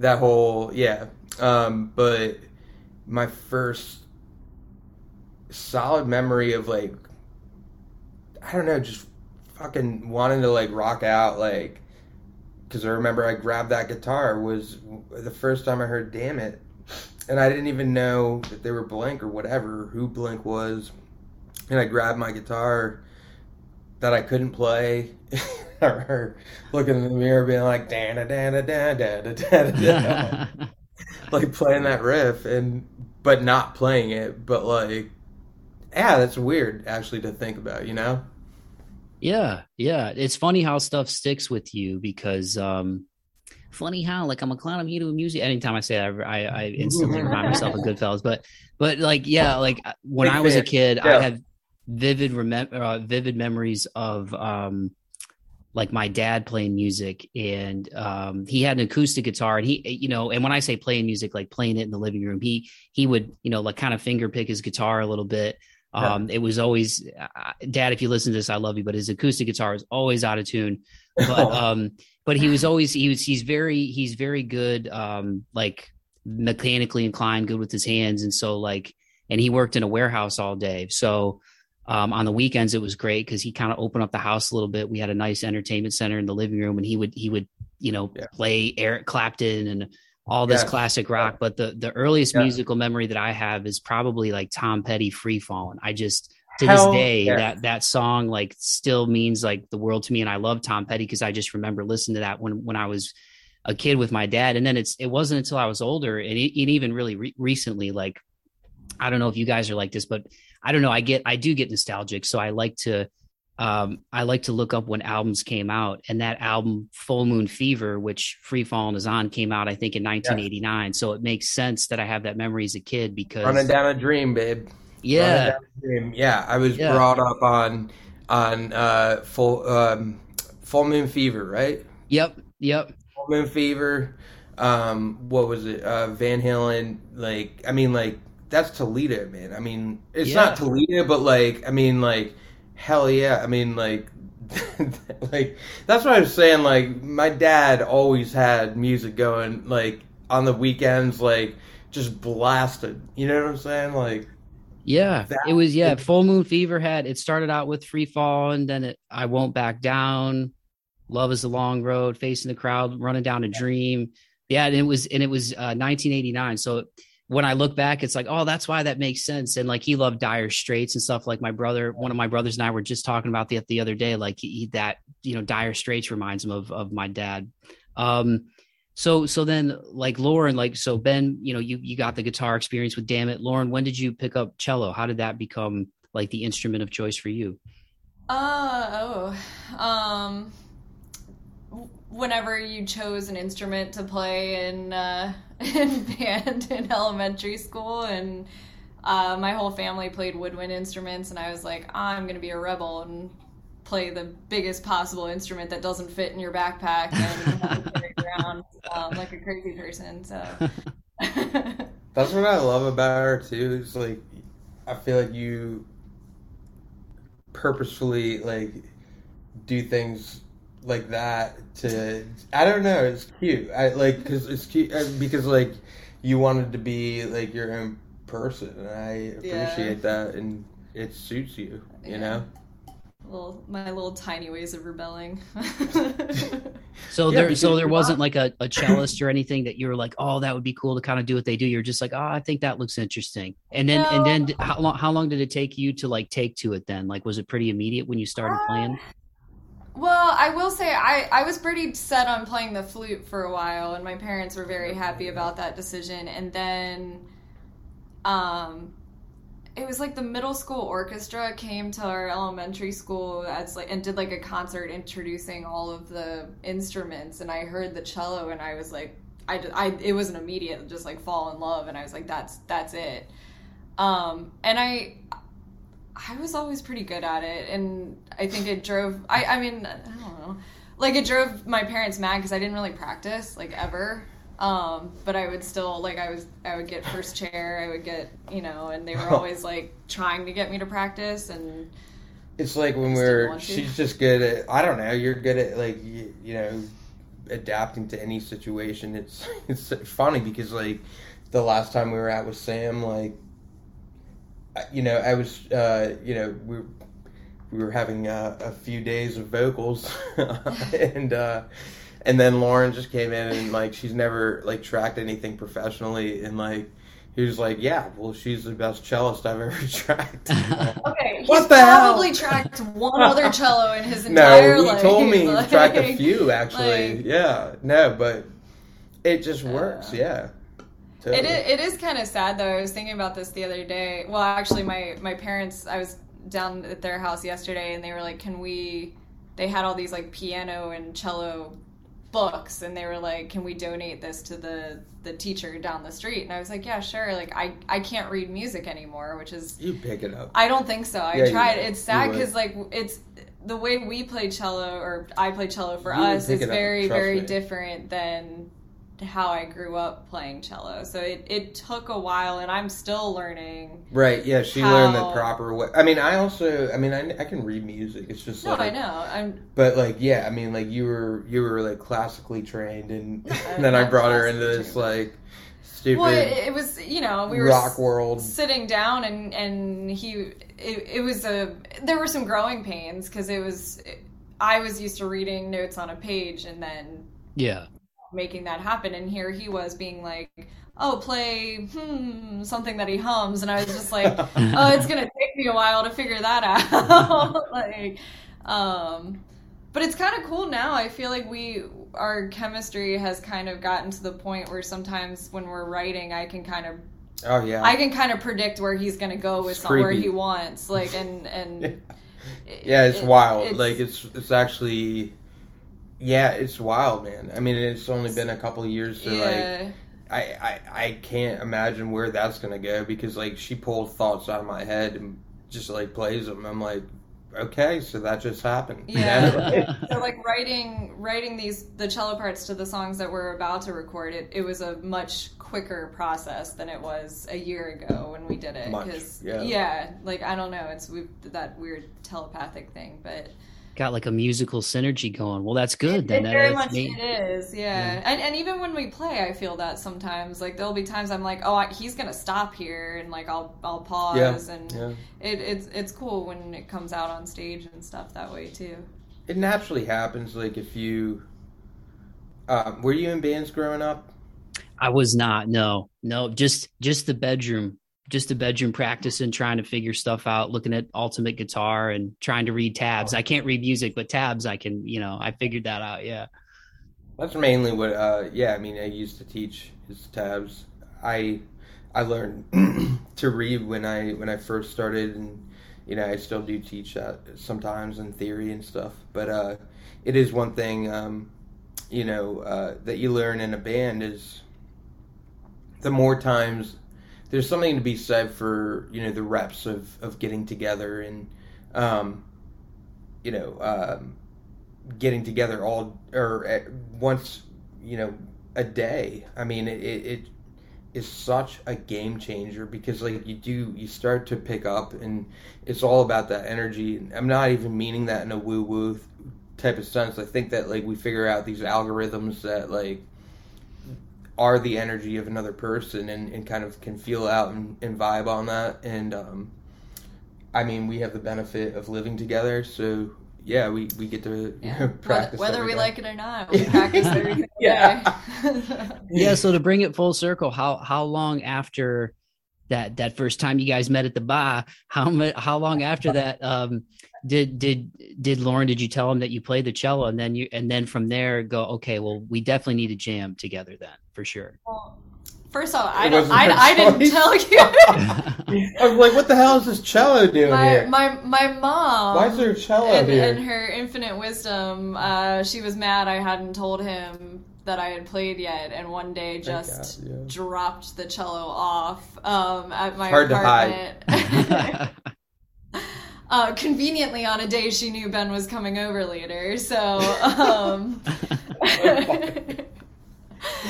that whole yeah. Um, but my first solid memory of like I don't know, just fucking wanting to like rock out like because I remember I grabbed that guitar was the first time I heard "Damn It," and I didn't even know that they were Blink or whatever who Blink was, and I grabbed my guitar that I couldn't play. *laughs* or looking in the mirror, being like da da da da da da da da, like playing that riff and but not playing it, but like, yeah, that's weird actually to think about, you know? Yeah, yeah. It's funny how stuff sticks with you because um funny how like I'm a clown. I'm here to music. Anytime I say that, I, I *laughs* instantly remind myself of Goodfellas. But but like yeah, like when Big I was fan. a kid, yeah. I have vivid remember uh, vivid memories of um like my dad playing music and um, he had an acoustic guitar and he you know and when i say playing music like playing it in the living room he he would you know like kind of finger pick his guitar a little bit. Um, yeah. it was always uh, dad if you listen to this i love you but his acoustic guitar is always out of tune. But *laughs* um but he was always he was he's very he's very good um like mechanically inclined good with his hands. And so like and he worked in a warehouse all day. So um, on the weekends, it was great because he kind of opened up the house a little bit. We had a nice entertainment center in the living room, and he would he would you know yeah. play Eric Clapton and all this classic rock. But the the earliest yeah. musical memory that I have is probably like Tom Petty "Free Fallin'." I just to Hell, this day yeah. that that song like still means like the world to me, and I love Tom Petty because I just remember listening to that when when I was a kid with my dad, and then it's it wasn't until I was older and, it, and even really re- recently like I don't know if you guys are like this, but I don't know. I get I do get nostalgic, so I like to um, I like to look up when albums came out, and that album Full Moon Fever, which Free Fallin' is on, came out I think in 1989. Yeah. So it makes sense that I have that memory as a kid because running down a dream, babe. Yeah, dream. yeah. I was yeah. brought up on on uh, full um, Full Moon Fever, right? Yep, yep. Full Moon Fever. Um, what was it? Uh, Van Halen. Like, I mean, like that's Toledo, man. I mean, it's yeah. not Toledo, but like, I mean, like, hell yeah. I mean, like, *laughs* like that's what I was saying. Like, my dad always had music going, like on the weekends, like just blasted. You know what I'm saying? Like, yeah, that, it was yeah. It, Full Moon Fever had it started out with Free Fall, and then it I won't back down. Love is a long road, facing the crowd, running down a dream Yeah, and it was and it was uh, 1989. So when I look back, it's like, oh, that's why that makes sense. And like he loved Dire Straits and stuff. Like my brother, one of my brothers and I were just talking about the the other day. Like he, that, you know, Dire Straits reminds him of of my dad. Um, so so then like Lauren, like so Ben, you know, you you got the guitar experience with Damn It, Lauren. When did you pick up cello? How did that become like the instrument of choice for you? Uh oh, um, whenever you chose an instrument to play in uh, *laughs* in band in elementary school, and uh, my whole family played woodwind instruments, and I was like, I'm gonna be a rebel and play the biggest possible instrument that doesn't fit in your backpack and carry around um, like a crazy person. So *laughs* that's what I love about her too. Is like I feel like you purposefully like do things like that to I don't know it's cute. I like because it's cute uh, because like you wanted to be like your own person and I appreciate yeah. that and it suits you you yeah. know? Little my little tiny ways of rebelling. *laughs* So yeah, there so there wasn't like a, a cellist or anything that you were like oh that would be cool to kind of do what they do. You're just like oh I think that looks interesting. And then no. and then how long how long did it take you to like take to it then? Like was it pretty immediate when you started uh, playing well, I will say I, I was pretty set on playing the flute for a while, and my parents were very happy about that decision. And then, um, it was like the middle school orchestra came to our elementary school as like and did like a concert introducing all of the instruments, and I heard the cello, and I was like, I, I it was an immediate just like fall in love, and I was like, that's that's it. Um, and I I was always pretty good at it, and I think it drove. I I mean, I don't know, like it drove my parents mad because I didn't really practice like ever. Um, but I would still like I was I would get first chair. I would get you know, and they were *laughs* always like trying to get me to practice and. It's like when we're she's just good at I don't know you're good at like you, you know adapting to any situation. It's *laughs* it's funny because like the last time we were out with Sam like you know, I was, uh, you know, we we were having uh, a few days of vocals, *laughs* and uh, and then Lauren just came in and like she's never like tracked anything professionally, and like he was like, "Yeah, well, she's the best cellist I've *laughs* ever tracked." *laughs* okay, what the probably hell? tracked one other cello in his entire life. No, he told me like, he tracked a few actually. Like, yeah, no, but it just works. yeah. Totally. It is, it is kind of sad though. I was thinking about this the other day. Well, actually, my my parents. I was down at their house yesterday, and they were like, "Can we?" They had all these like piano and cello books, and they were like, "Can we donate this to the the teacher down the street?" And I was like, "Yeah, sure." Like, I I can't read music anymore, which is you pick it up. I don't think so. I yeah, tried. It's sad because like it's the way we play cello or I play cello for you us is very very different than how I grew up playing cello. So it, it took a while, and I'm still learning. Right. Yeah. She how... learned the proper way. I mean, I also. I mean, I, I can read music. It's just no. Like, I know. I'm. But like, yeah. I mean, like you were you were like classically trained, and, *laughs* and *laughs* then I brought her into this like stupid. Well, it, it, was you know we were rock world sitting down, and and he it, it was a there were some growing pains because it was. It, I was used to reading notes on a page and then yeah making that happen. And here he was being like, oh, play hmm, something that he hums. And I was just like, *laughs* oh, it's going to take me a while to figure that out. *laughs* like, um, but it's kind of cool now. I feel like we, our chemistry has kind of gotten to the point where sometimes when we're writing, I can kind of Oh yeah. I can kind of predict where he's going to go with somewhere he wants. Like and and *laughs* yeah, it's it, wild. It's, like it's it's actually yeah, it's wild, man. I mean, it's only been a couple years, so yeah. like, I, I I can't imagine where that's gonna go because like she pulled thoughts out of my head and just like plays them. I'm like, okay, so that just happened. Yeah. *laughs* so like writing writing these the cello parts to the songs that we're about to record, it, it was a much quicker process than it was a year ago when we did it. Because yeah. yeah, like I don't know, it's we that weird telepathic thing, but got like a musical synergy going. Well, that's good. It, then it very much it is, yeah. yeah. And and even when we play, I feel that sometimes. Like there'll be times I'm like, oh, I, he's gonna stop here, and like I'll I'll pause, yeah. and yeah. it, it's it's cool when it comes out on stage and stuff that way too. It naturally happens. Like if you, uh, were you in bands growing up? I was not. No, no, just just the bedroom, just the bedroom practice and trying to figure stuff out, looking at Ultimate Guitar and trying to read tabs. I can't read music, but tabs I can. You know, I figured that out. Yeah. That's mainly what. Uh, yeah, I mean, I used to teach his tabs. I I learned *clears throat* to read when I when I first started, and you know I still do teach that sometimes in theory and stuff. But uh, it is one thing, um, you know, uh, that you learn in a band is the more times there's something to be said for you know the reps of of getting together and um, you know um, getting together all or once you know a day. I mean it, it is such a game changer because like you do you start to pick up and it's all about that energy. I'm not even meaning that in a woo woo type of sense. I think that like we figure out these algorithms that like are the energy of another person and, and kind of can feel out and, and vibe on that and um, I mean we have the benefit of living together so yeah, we, we get to yeah. practice. Whether we day. like it or not, we practice every *laughs* yeah. *laughs* yeah. So to bring it full circle, how how long after that that first time you guys met at the bar, how much how long after that um, did did did Lauren? Did you tell him that you played the cello, and then you and then from there go okay? Well, we definitely need to jam together then for sure. Well, First off, I don't. I, I didn't tell you. *laughs* I was like, "What the hell is this cello doing my, here?" My my mom. Why is there a cello in, here? In her infinite wisdom, uh, she was mad I hadn't told him that I had played yet, and one day just God, yeah. dropped the cello off um, at my Hard apartment. *laughs* *laughs* uh, conveniently, on a day she knew Ben was coming over later, so. Um, *laughs*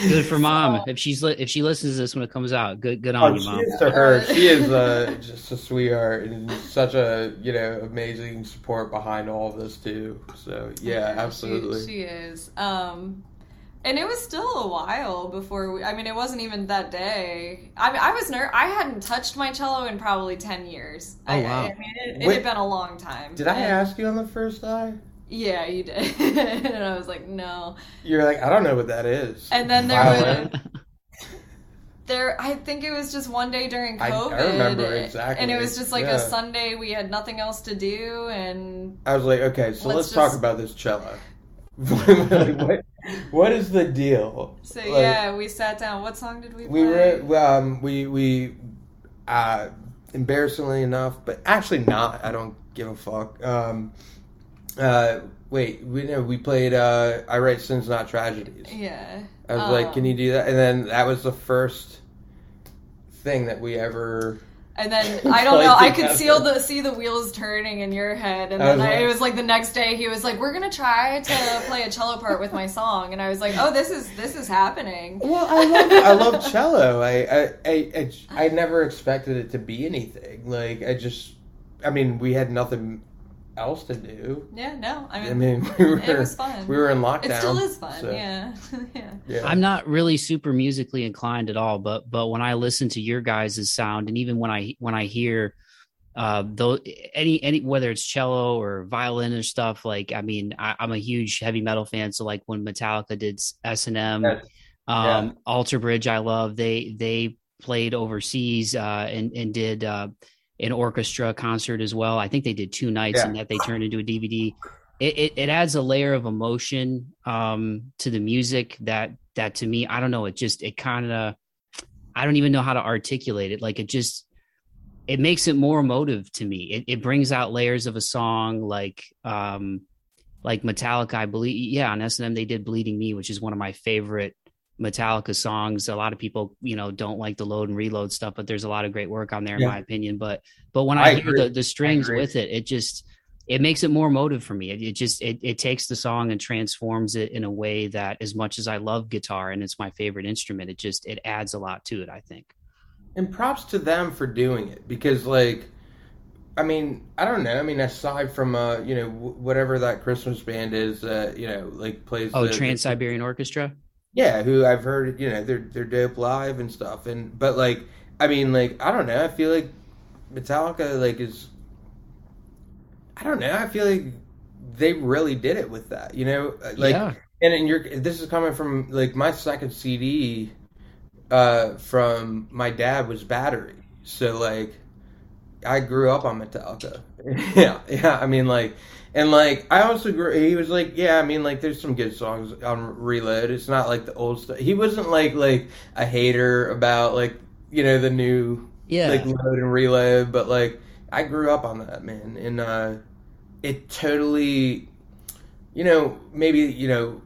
Good for mom. If she's li- if she listens to this when it comes out, good good on oh, you, mom. to her, she is uh, just a sweetheart and such a you know amazing support behind all of this too. So yeah, absolutely. She, she is. Um, and it was still a while before we, I mean, it wasn't even that day. I mean, I was ner- I hadn't touched my cello in probably 10 years. Oh, I, wow. I, mean, it, it Wait, had been a long time. Did I ask you on the first day? Yeah, you did. *laughs* and I was like, no. You're like, I don't know what that is. And then there was there I think it was just one day during COVID. I, I remember exactly. And it was just like yeah. a Sunday we had nothing else to do and I was like, okay, so let's, let's just... talk about this cello. *laughs* *laughs* what, *laughs* what is the deal? So like, yeah, we sat down. What song did we play? We were um we we uh embarrassingly enough, but actually not. I don't give a fuck. Um uh, wait, we know we played uh, "I Write Sins Not Tragedies." Yeah. I was um, like, "Can you do that?" And then that was the first thing that we ever. And then *laughs* I don't know. I could see the see the wheels turning in your head, and then I, it was like the next day he was like, "We're gonna try to play a cello part with my song," and I was like, "Oh, this is this is happening." Well, I love *laughs* I love cello. I I, I I I never expected it to be anything. Like I just, I mean, we had nothing else to do. Yeah, no, I mean, I mean, *laughs* we were, it was fun. We were in lockdown. It still is fun. So. Yeah. *laughs* yeah, yeah. I'm not really super musically inclined at all, but but when I listen to your guys' sound, and even when I when I hear uh though any any whether it's cello or violin or stuff like i mean I, am a huge heavy metal fan so like when metallica did s&m yes. um yeah. alter bridge i love they they played overseas uh and and did uh an orchestra concert as well. I think they did two nights yeah. and that they turned into a DVD. It, it, it adds a layer of emotion um, to the music that that to me, I don't know, it just it kind of I don't even know how to articulate it. Like it just it makes it more emotive to me. It, it brings out layers of a song like um like Metallica, I believe. Yeah, on S and M they did "Bleeding Me," which is one of my favorite Metallica songs. A lot of people, you know, don't like the load and reload stuff, but there's a lot of great work on there, in yeah. my opinion. But but when I, I hear the, the strings with it, it just it makes it more motive for me. It, it just it, it takes the song and transforms it in a way that, as much as I love guitar and it's my favorite instrument, it just it adds a lot to it. I think. And props to them for doing it because, like, I mean, I don't know. I mean, aside from uh, you know, whatever that Christmas band is, uh, you know, like plays. Oh, Trans Siberian Orchestra. Yeah, who I've heard, you know, they're they're dope live and stuff, and but like, I mean, like, I don't know. I feel like Metallica, like, is I don't know. I feel like they really did it with that, you know, uh, like, yeah. and in your this is coming from like my second CD uh, from my dad was Battery. So like, I grew up on Metallica. *laughs* yeah, yeah. I mean, like, and like, I also grew. He was like, yeah. I mean, like, there's some good songs on Reload. It's not like the old stuff. He wasn't like like a hater about like you know the new Yeah. like load and reload, but like I grew up on that man, and uh, it totally, you know, maybe you know.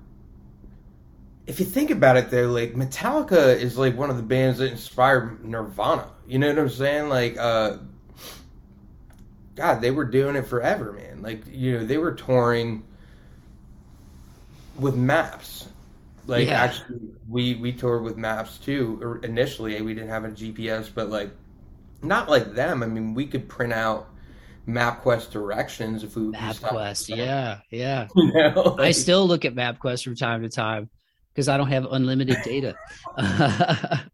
If you think about it, though, like Metallica is like one of the bands that inspired Nirvana. You know what I'm saying? Like, uh, God, they were doing it forever, man. Like, you know, they were touring with maps. Like, Yeah. actually, we we toured with maps too. or Initially, we didn't have a GPS, but like, not like them. I mean, we could print out MapQuest directions if we MapQuest, yeah, yeah. *laughs* You know, I still look at MapQuest from time to time because I don't have unlimited data. *laughs*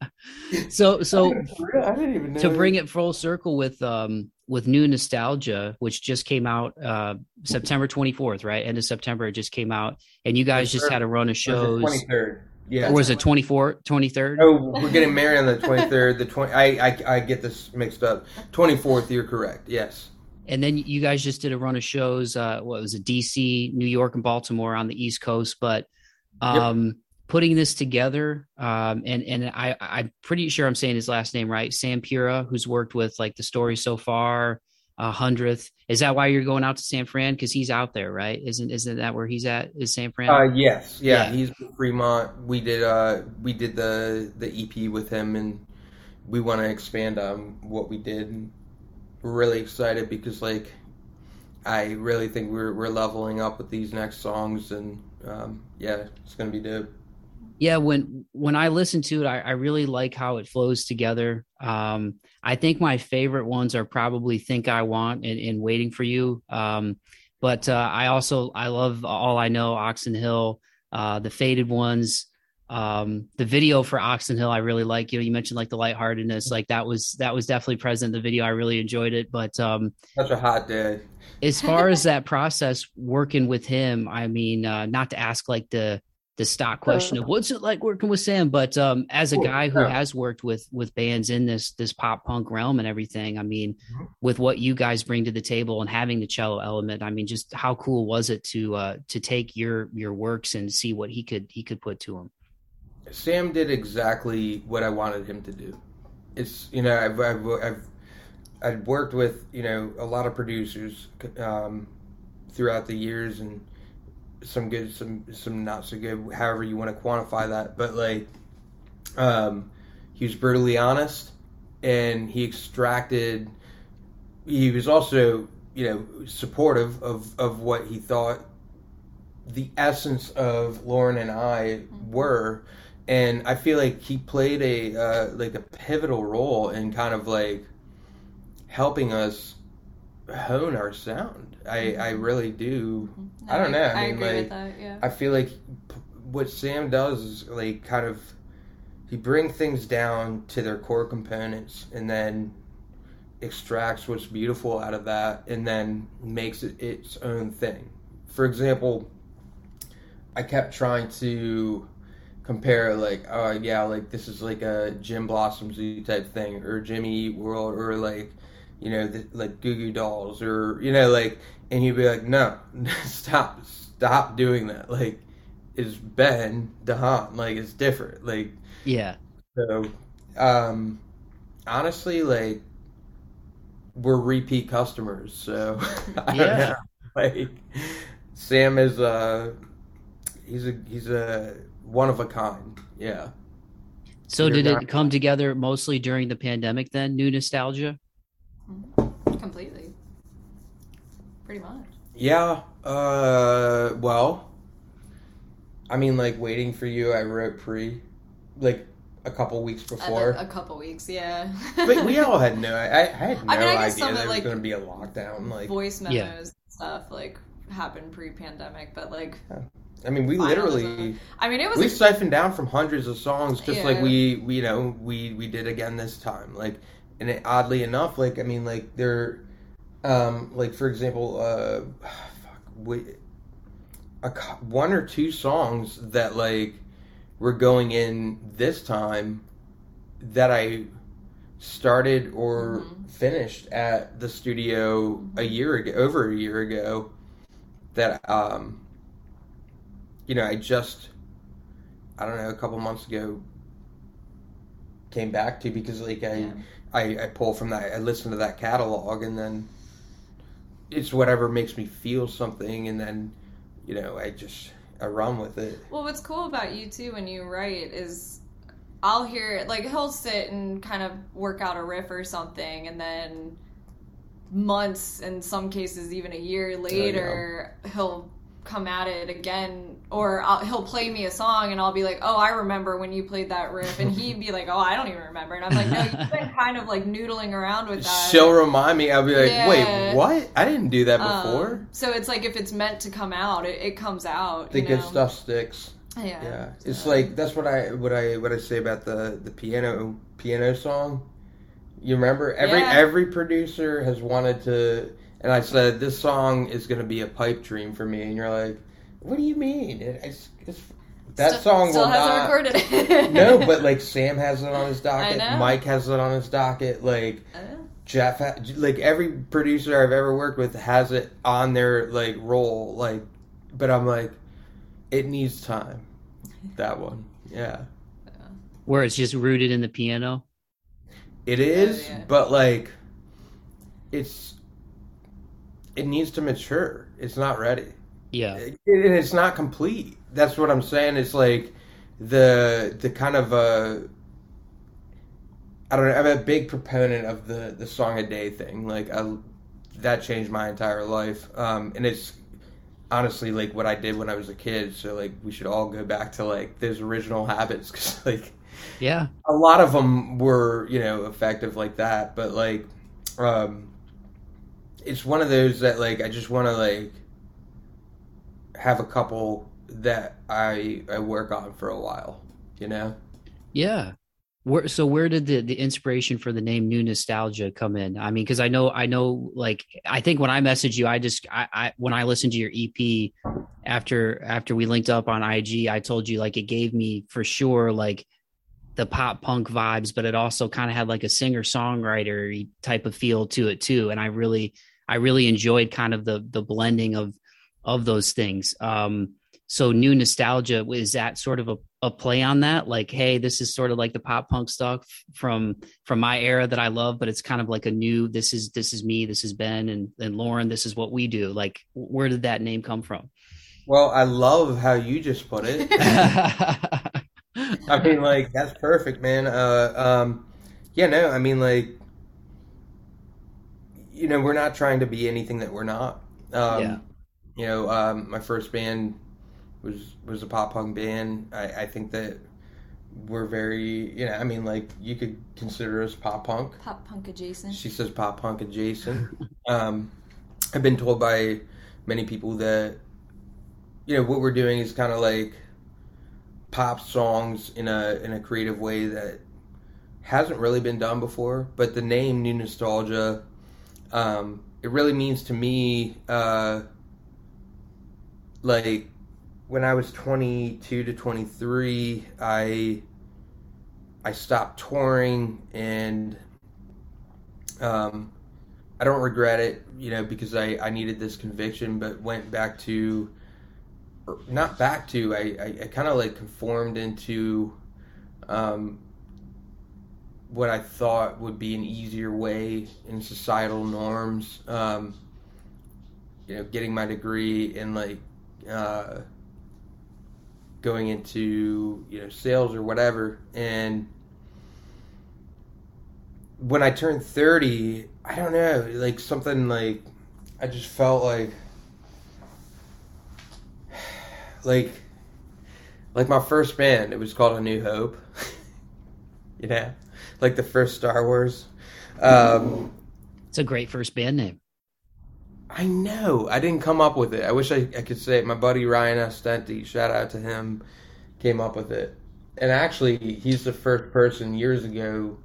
so, so For real, I didn't even know. to bring it full circle with um with new nostalgia, which just came out uh September twenty fourth, right? End of September, it just came out, and you guys just had a run of shows. twenty third. Yeah. Or was it 24th, 23rd? Oh, we're getting married on the twenty third. The twenty. I, I I get this mixed up. Twenty fourth. You're correct. Yes. And then you guys just did a run of shows. Uh, what was it? DC, New York, and Baltimore on the East Coast. But um, putting this together, um, and and I I'm pretty sure I'm saying his last name right. Sam Pura, who's worked with like the story so far, uh, hundredth. Is that why you're going out to San Fran? Because he's out there, right? Isn't isn't that where he's at? Is San Fran? Uh, yes. Yeah, Yeah. He's with Fremont. We did. Uh, we did the the EP with him, and we want to expand on what we did. And we're really excited because like. I really think we're we're leveling up with these next songs, and um, yeah, it's gonna be dope. Yeah when when i listen to it I, I really like how it flows together. Um i think my favorite ones are probably think i want and, and waiting for you. Um but uh i also i love all i know oxon hill uh the faded ones. Um the video for oxon hill i really like. You know you mentioned like the lightheartedness like that was that was definitely present in the video. I really enjoyed it. But um Such a hot day. as far as that process working with him i mean uh not to ask like the the stock question of what's it like working with sam but um as a guy who yeah. has worked with with bands in this this pop punk realm and everything i mean Mhm. with what you guys bring to the table and having the cello element i mean just how cool was it to uh to take your your works and see what he could he could put to them Sam did exactly what I wanted him to do. It's you know I've I've I've, I've worked with you know a lot of producers um, throughout the years and some good some some not so good however you want to quantify that but like um, he was brutally honest and he extracted he was also you know supportive of of what he thought the essence of Lauren and I were and I feel like he played a uh, like a pivotal role in kind of like helping us hone our sound. I I mm-hmm. really do. Mm-hmm. I don't know. I I, mean, agree like, with that. Yeah. I feel like p- what Sam does is like kind of he brings things down to their core components and then extracts what's beautiful out of that and then makes it its own thing. For example, I kept trying to compare like oh yeah like this is like a Jim Blossom Zoo type thing or Jimmy Eat World or like you know the, like Goo Goo Dolls or you know like and he'd be like no *laughs* stop stop doing that. Like it's Ben DeHan like it's different like yeah. so um honestly like we're repeat customers so *laughs* Yeah. like Sam is uh he's a he's a one of a kind yeah. So You're did not- it come together mostly during the pandemic then new nostalgia Completely. Pretty much. Yeah. Uh. Well. I mean, like waiting for you. I wrote pre, like a couple weeks before. A, a couple weeks, yeah. but we all had no. I, I had no *laughs* I mean, I idea some there of, was like, going to be a lockdown. Like, Voice memos Yeah. and stuff like happened pre-pandemic, but like, I mean, we Finals literally I mean, it was we a- siphoned down from hundreds of songs, just like we, we, you know, we we did again this time. Like, and it, oddly enough, like I mean, like there, um, like for example, uh, *sighs* fuck, we, a one or two songs that like were going in this time that I started or Mhm. finished at the studio a year ago, over a year ago. That um, you know, I just I don't know a couple months ago came back to because like I Yeah. I, I pull from that I listen to that catalog and then it's whatever makes me feel something and then you know I just I run with it. Well, what's cool about you too when you write is I'll hear it like he'll sit and kind of work out a riff or something, and then months, in some cases even a year later, he'll come at it again, or I'll, he'll play me a song, and I'll be like, "Oh, I remember when you played that riff," and he'd be like, "Oh, I don't even remember," and I'm like, "No, you've been kind of like noodling around with that." She'll remind me. I'll be like, Yeah. "Wait, what? I didn't do that Um, before." so it's like if it's meant to come out, it, it comes out. the good stuff sticks. Yeah. Yeah, it's like that's what I what I what I say about the the piano piano song. You remember every Yeah. every producer has wanted to, and I said this song is going to be a pipe dream for me, and you're like, "What do you mean?" It's, it's that Still- song still will hasn't not. recorded *laughs* no, but like Sam has it on his *laughs* docket. Mike has it on his docket, like Uh, Jeff, ha- like every producer I've ever worked with has it on their like roll, like. But I'm like, it needs time. That one, yeah, Where it's just rooted in the piano. it is. yeah. But like, it's it needs to mature. It's not ready. Yeah. It- and it's not complete. That's what I'm saying. It's like the the kind of uh I don't know. I'm a big proponent of the the song a day thing. Like I, that changed my entire life. Um, and it's honestly like what I did when I was a kid. So like we should all go back to like those original habits *laughs* because like Yeah. a lot of them were you know effective like that but like um it's one of those that like i just want to like have a couple that i i work on for a while you know Yeah. Where so where did the the inspiration for the name New Nostalgia come in? I mean, because I know I know like I think when I messaged you, I just I, I when I listened to your EP after after we linked up on IG, I told you like it gave me for sure like the pop punk vibes, but it also kind of had like a singer songwriter type of feel to it too. And I really I really enjoyed kind of the the blending of of those things. Um so new nostalgia is that sort of a, a play on that? Like hey this is sort of like the pop punk stuff from from my era that i love but it's kind of like a new this is this is me this is ben and and lauren this is what we do. Like where did that name come from? Well i love how you just put it. *laughs* I mean like that's perfect man. Uh um yeah no i mean like you know we're not trying to be anything that we're not um Yeah. you know um my first band was was a pop punk band i i think that we're very you know i mean like you could consider us pop punk Pop punk adjacent. she says pop punk adjacent um i've been told by many people that you know what we're doing is kind of like pop songs in a in a creative way that hasn't really been done before but the name new nostalgia um it really means to me uh like when i was 22 to 23 i i stopped touring and um i don't regret it you know because i i needed this conviction but went back to not back to i i, I kind of like conformed into um what I thought would be an easier way in societal norms. Um, you know, getting my degree and like uh, going into you know sales or whatever. And when I turned thirty, I don't know, like something like I just felt like *sighs* like like my first band. It was called A New Hope. *laughs* you know, like the first Star Wars. Um, it's a great first band name I know. I didn't come up with it. I wish I, I could say it. My buddy Ryan Ostenti, shout out to him, came up with it. And actually, he's the first person years ago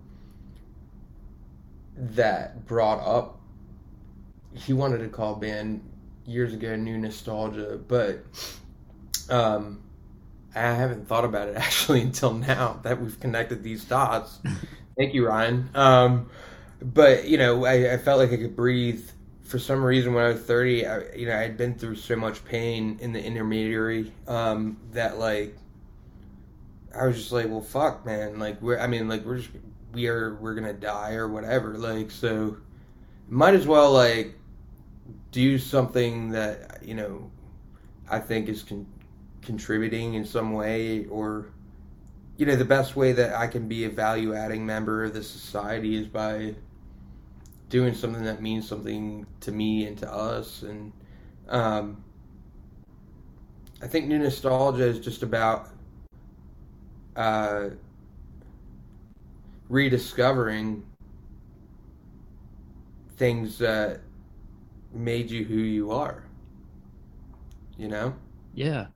that brought up. He wanted to call a band years ago New Nostalgia, but um, I haven't thought about it *laughs* actually until now that we've connected these dots. Thank you, Ryan. Um, but you know, I, I, felt like I could breathe. For some reason, when I was thirty, I, you know, I had been through so much pain in the intermediary um, that like I was just like, well, fuck, man. Like we're, I mean, like we're just we are we're gonna die or whatever. Like so, might as well like do something that you know I think is con- contributing in some way or you know, the best way that I can be a value adding member of the society is by doing something that means something to me and to us. And um, I think new nostalgia is just about uh, rediscovering things that made you who you are. You know? Yeah.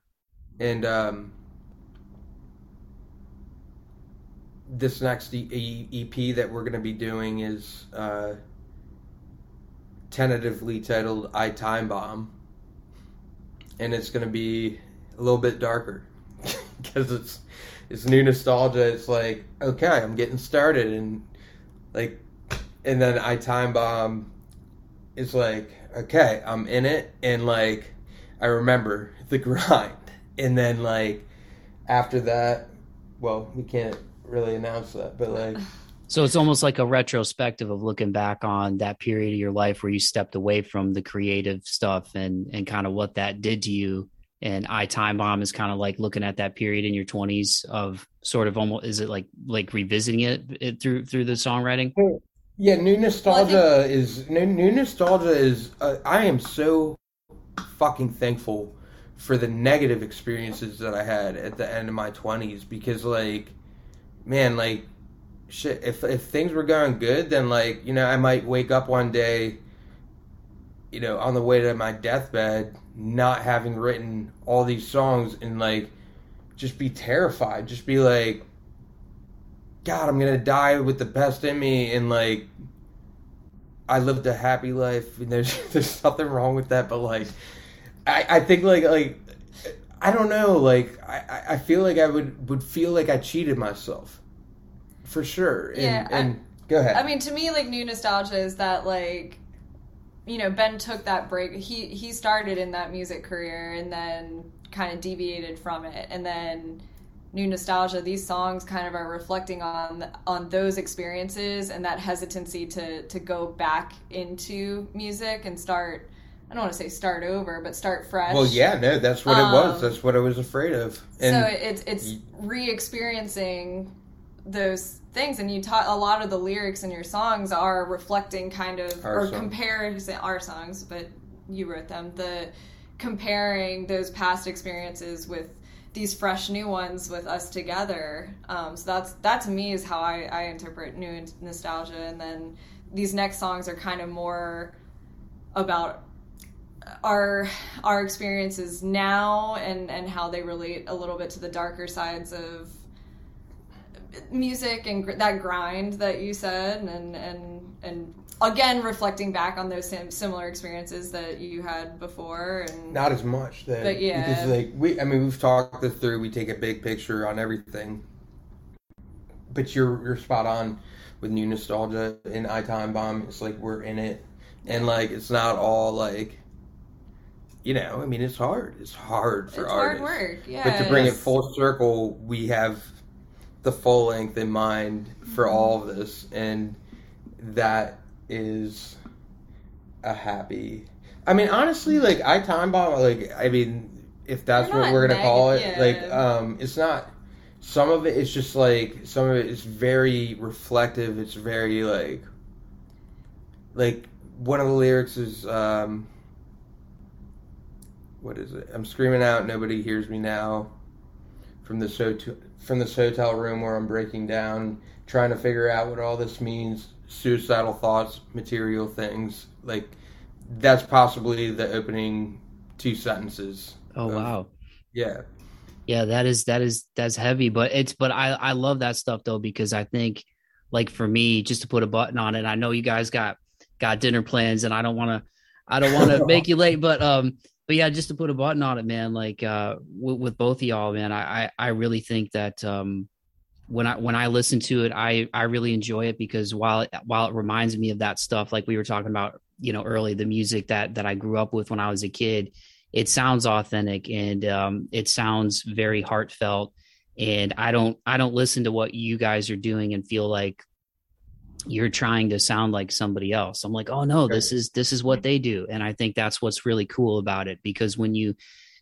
And um, this next EP that we're going to be doing is uh, tentatively titled "I Time Bomb," and it's going to be a little bit darker. *laughs* Because it's it's new nostalgia. It's like okay, I'm getting started, and like, and then "I Time Bomb" is like okay, I'm in it, and like I remember the *laughs* grind, and then like after that, well, we can't really announce that, but like. *laughs* So it's almost like a retrospective of looking back on that period of your life where you stepped away from the creative stuff and and kind of what that did to you. And I Time Bomb is kind of like looking at that period in your twenties of sort of almost is it like like revisiting it, it through through the songwriting? Yeah, new nostalgia well, think- is new, new nostalgia is. Uh, I am so fucking thankful for the negative experiences that I had at the end of my twenties because like man, like shit, if if things were going good, then like you know I might wake up one day, you know, on the way to my deathbed, not having written all these songs and like just be terrified, just be like, God, I'm gonna die with the best in me, and like I lived a happy life, and there's *laughs* there's nothing wrong with that, but like I I think like like I don't know. Like I, I feel like I would would feel like I cheated myself, for sure. And, yeah. And I, go ahead. I mean, to me, like new nostalgia is that like, you know, Ben took that break. He he started in that music career and then kind of deviated from it, and then new nostalgia. These songs kind of are reflecting on on those experiences and that hesitancy to to go back into music and start I don't want to say start over, but start fresh. Well, yeah, no, that's what um, it was. Um, that's what I was afraid of. And so it's it's re-experiencing those things, and you taught a lot of the lyrics in your songs are reflecting kind of or comparing our songs, but you wrote them. The comparing those past experiences with these fresh new ones with us together. Um, so that's that to me is how I, I interpret new nostalgia, and then these next songs are kind of more about our our experiences now and and how they relate a little bit to the darker sides of music and gr- that grind that you said and and and again reflecting back on those similar experiences that you had before and not as much then but yeah. because like we i mean we've talked this through we take a big picture on everything. But you're you're spot on with new nostalgia and i time bomb it's like we're in it. And like it's not all like you know, I mean, it's hard. It's hard for it's artists. hard work, yeah. But to bring it full circle, we have the full length in mind for mm-hmm. all of this, and that is a happy. I mean, honestly, like I time bomb. Like, I mean, if that's what we're gonna call it, like, um, it's not. Some of it is just like some of it is very reflective. It's very like, like one of the lyrics is. um what is it? I'm screaming out, nobody hears me now. From this hotel, from this hotel room where I'm breaking down, trying to figure out what all this means. Suicidal thoughts, material things. Like that's possibly the opening two sentences. Oh of, wow! Yeah, yeah. That is that is that's heavy, but it's but I I love that stuff though because I think like for me just to put a button on it. I know you guys got got dinner plans, and I don't want to I don't want to *laughs* make you late, but um but yeah, just to put a button on it, man. Like uh, with, both of y'all, man, I I, I really think that um, when I when I listen to it, I I really enjoy it because while it, while it reminds me of that stuff, like we were talking about, you know, early the music that that I grew up with when I was a kid, it sounds authentic and um, it sounds very heartfelt. And I don't I don't listen to what you guys are doing and feel like you're trying to sound like somebody else. I'm like, oh no, this is this is what they do, and I think that's what's really cool about it because when you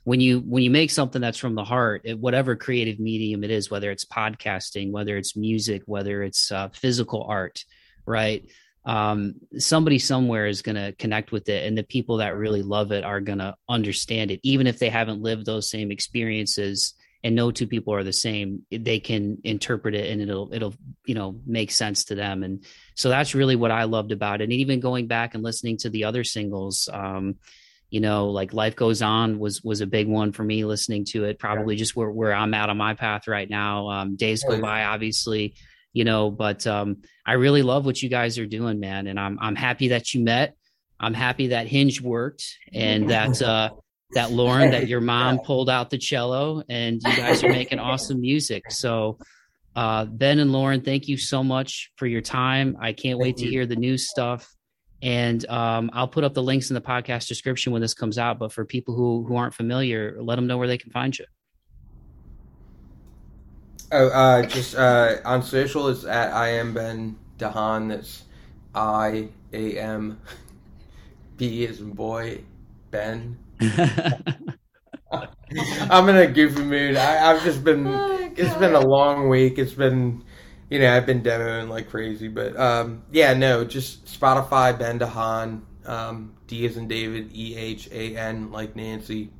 when you when you make something that's from the heart, it, whatever creative medium it is, whether it's podcasting, whether it's music, whether it's uh, physical art, right? Um, somebody somewhere is going to connect with it, and the people that really love it are going to understand it, even if they haven't lived those same experiences and no two people are the same they can interpret it and it'll it'll you know make sense to them. And so that's really what i loved about it. And even going back and listening to the other singles um you know like life goes on was was a big one for me listening to it probably just where, where i'm at on my path right now. Um days go by obviously you know but um i really love what you guys are doing man. And i'm i'm happy that you met. I'm happy that hinge worked and *laughs* that uh that Lauren, that your mom pulled out the cello and you *laughs* guys are making awesome music. So, uh, Ben and Lauren, thank you so much for your time. I can't thank wait you. to hear the new stuff. And um, I'll put up the links in the podcast description when this comes out. But for people who, who aren't familiar, let them know where they can find you. Oh, uh, just uh, on social, it's at I am Ben DeHan. That's I A M B is boy, Ben *laughs* I'm in a goofy mood. I, have just been. Oh, it's been a long week. It's been, you know, I've been demoing like crazy. But um, yeah, no, just Spotify Ben DeHan, um, D as in David, E H A N like Nancy,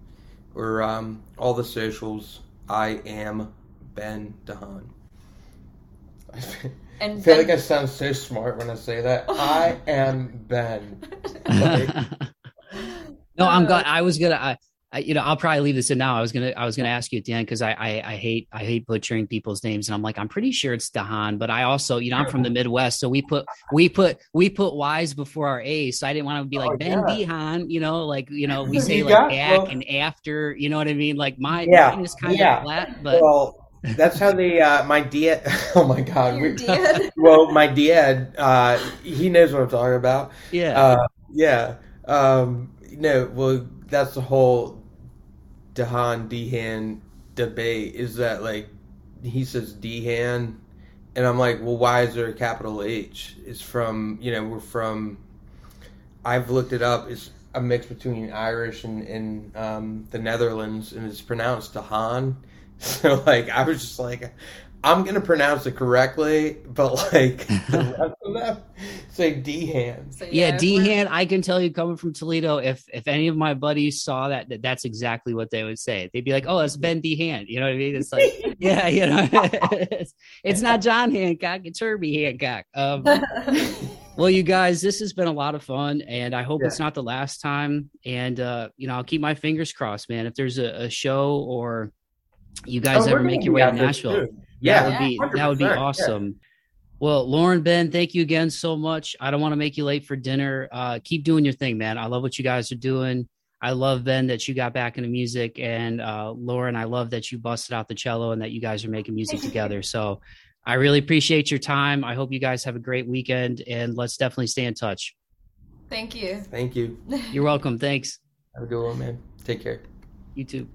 or um, all the socials. I am Ben DeHan. And I feel ben- like I sound so smart when I say that. *laughs* I am Ben. *laughs* Like, no, I'm glad. I was gonna. I, I, you know, I'll probably leave this in now. I was gonna, I was gonna ask you at the end because I, I, I, hate, I hate butchering people's names, and I'm like, I'm pretty sure it's Dahan, but I also, you know, I'm from the Midwest, so we put, we put, we put Y's before our A's, so I didn't want to be like oh, Ben yeah. Dehan, you know, like, you know, we *laughs* say like back well, and after, you know what I mean? Like my yeah, mine is kind yeah. of flat, but. Well, that's how the uh, my dad. *laughs* Oh my god! We, *laughs* well, my dad, uh, he knows what I'm talking about. Yeah, uh, yeah. Um, no, well, that's the whole Dehan Dehan debate. Is that like he says Dehan, and I'm like, well, why is there a capital H? It's from you know we're from. I've looked it up. It's a mix between Irish and, and um, the Netherlands, and it's pronounced Dehan. *laughs* So like, I was just like, I'm gonna pronounce it correctly, but like *laughs* the rest of them say Dehan. So, yeah, yeah Dehan. I can tell you, coming from Toledo, if if any of my buddies saw that, that that's exactly what they would say. They'd be like, "Oh, it's Ben Dehan." You know what I mean? It's like, *laughs* yeah, you know, it's, it's not John Hancock, it's Herbie Hancock. Um, *laughs* well, you guys, this has been a lot of fun, and I hope yeah. it's not the last time. And uh, you know, I'll keep my fingers crossed, man. If there's a, a show or you guys oh, ever make your way to Nashville yeah, that would be that would be awesome. Yeah. Well, Lauren, Ben, thank you again so much. I don't want to make you late for dinner. Uh, keep doing your thing, man. I love what you guys are doing. I love Ben that you got back into music, and uh, Lauren, I love that you busted out the cello and that you guys are making music *laughs* together. So, I really appreciate your time. I hope you guys have a great weekend, and let's definitely stay in touch. Thank you. Thank you. You're welcome. Thanks. Have a good one, man. Take care. You too.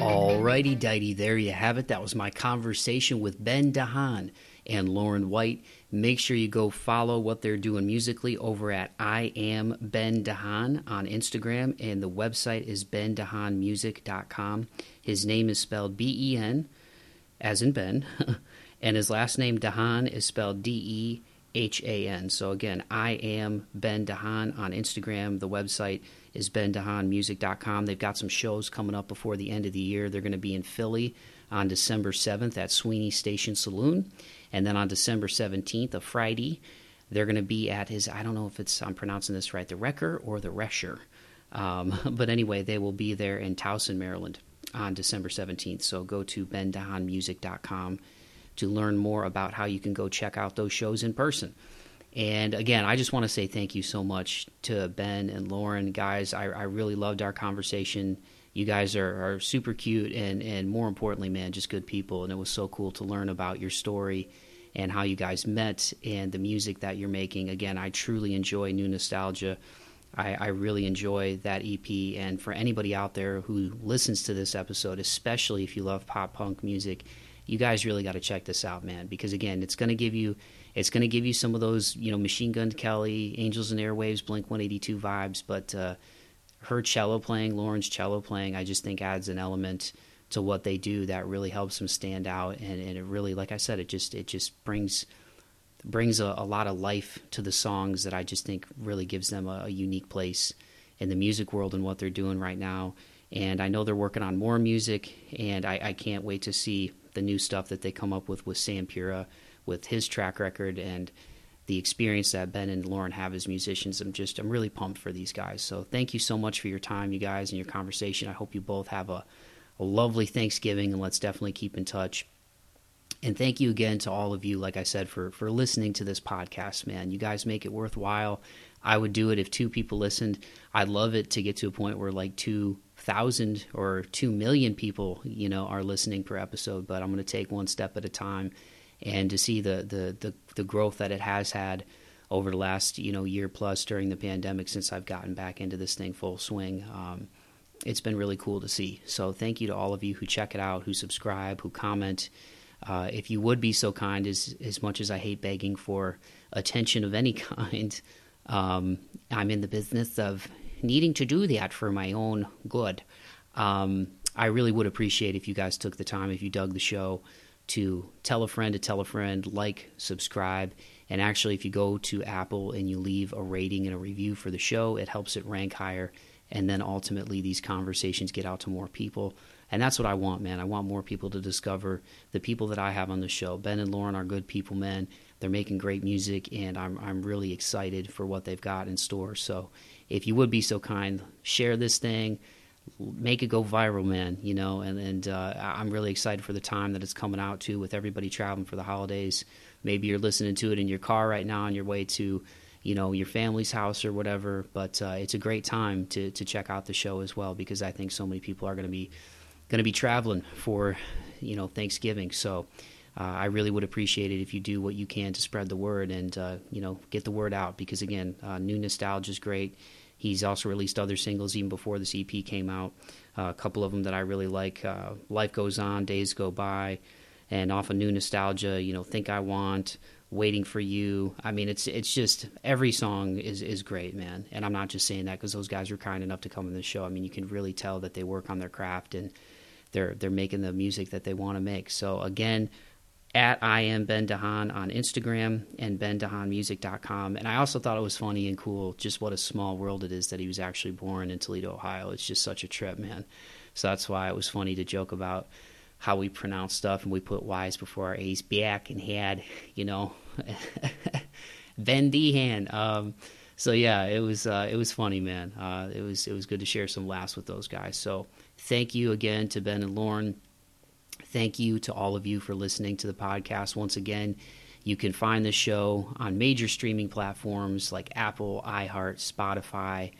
Alrighty, dighty, there you have it. That was my conversation with Ben DeHan and Lauren White. Make sure you go follow what they're doing musically over at I am Ben DeHan on Instagram, and the website is bendehanmusic.com. His name is spelled B E N, as in Ben, *laughs* and his last name DeHan is spelled D E H A N. So again, I am Ben DeHan on Instagram. The website is bendehanmusic.com. They've got some shows coming up before the end of the year. They're going to be in Philly on December 7th at Sweeney Station Saloon. And then on December 17th, a Friday, they're going to be at his, I don't know if it's, I'm pronouncing this right, the Wrecker or the Resher. Um, *laughs* but anyway, they will be there in Towson, Maryland. on December 17th. So go to bendehanmusic.com to learn more about how you can go check out those shows in person. And again, I just want to say thank you so much to Ben and Lauren. Guys, I, I really loved our conversation. You guys are, are super cute and, and more importantly, man, just good people. And it was so cool to learn about your story and how you guys met and the music that you're making. Again, I truly enjoy New Nostalgia. I, I, really enjoy that EP. And for anybody out there who listens to this episode, especially if you love pop punk music, you guys really got to check this out, man. Because again, it's going to give you it's going to give you some of those you know Machine Gun Kelly, Angels and Airwaves, Blink 182 vibes. But uh, her cello playing, Lauren's cello playing, I just think adds an element to what they do that really helps them stand out. And, and it really, like I said, it just it just brings brings a, a, lot of life to the songs that I just think really gives them a, a, unique place in the music world and what they're doing right now. And I know they're working on more music, and I, I can't wait to see the new stuff that they come up with with Sam Pura, with his track record and the experience that Ben and Lauren have as musicians. I'm just I'm really pumped for these guys. So thank you so much for your time, you guys, and your conversation. I hope you both have a, a lovely Thanksgiving, and let's definitely keep in touch. And thank you again to all of you, like I said, for for listening to this podcast, man. You guys make it worthwhile. I would do it if two people listened. I'd love it to get to a point where like two thousand or two million people, you know, are listening per episode. But I'm going to take one step at a time, and to see the the the, the growth that it has had over the last you know year plus during the pandemic since I've gotten back into this thing full swing. Um, it's been really cool to see. So thank you to all of you who check it out, who subscribe, who comment uh, if you would be so kind, as as much as I hate begging for attention of any *laughs* kind, um, I'm in the business of needing to do that for my own good. Um, I really would appreciate if you guys took the time, if you dug the show, to tell a friend to tell a friend, like, subscribe, and actually, if you go to Apple and you leave a rating and a review for the show, it helps it rank higher, and then ultimately these conversations get out to more people. And that's what I want, man. I want more people to discover the people that I have on the show. Ben and Lauren are good people, man. They're making great music, and I'm I'm really excited for what they've got in store. So, if you would be so kind, share this thing, make it go viral, man. You know, and and uh, I'm really excited for the time that it's coming out to with everybody traveling for the holidays. Maybe you're listening to it in your car right now on your way to you know your family's house or whatever but uh, it's a great time to to check out the show as well because i think so many people are going to be going to be traveling for you know Thanksgiving. So uh, I really would appreciate it if you do what you can to spread the word and uh, you know get the word out because again, uh, new nostalgia is great. He's also released other singles even before this EP came out. Uh, a couple of them that I really like: uh, "Life Goes On," "Days Go By," and off of new nostalgia. You know, "Think I Want." waiting for you. I mean, it's it's just every song is is great, man. And I'm not just saying that because those guys were kind enough to come on the show. I mean, you can really tell that they work on their craft and they're they're making the music that they want to make. So again, at I am Ben DeHan on Instagram and bendehanmusic.com. And I also thought it was funny and cool just what a small world it is that he was actually born in Toledo, Ohio. It's just such a trip, man. So that's why it was funny to joke about how we pronounce stuff and we put Y's before our A's back and had, you know, *laughs* Ben Dehan. Um, so yeah, it was uh, it was funny, man. Uh, it was it was good to share some laughs with those guys. So Thank you again to Ben and Lauren. Thank you to all of you for listening to the podcast. Once again, you can find the show on major streaming platforms like Apple, iHeart, Spotify,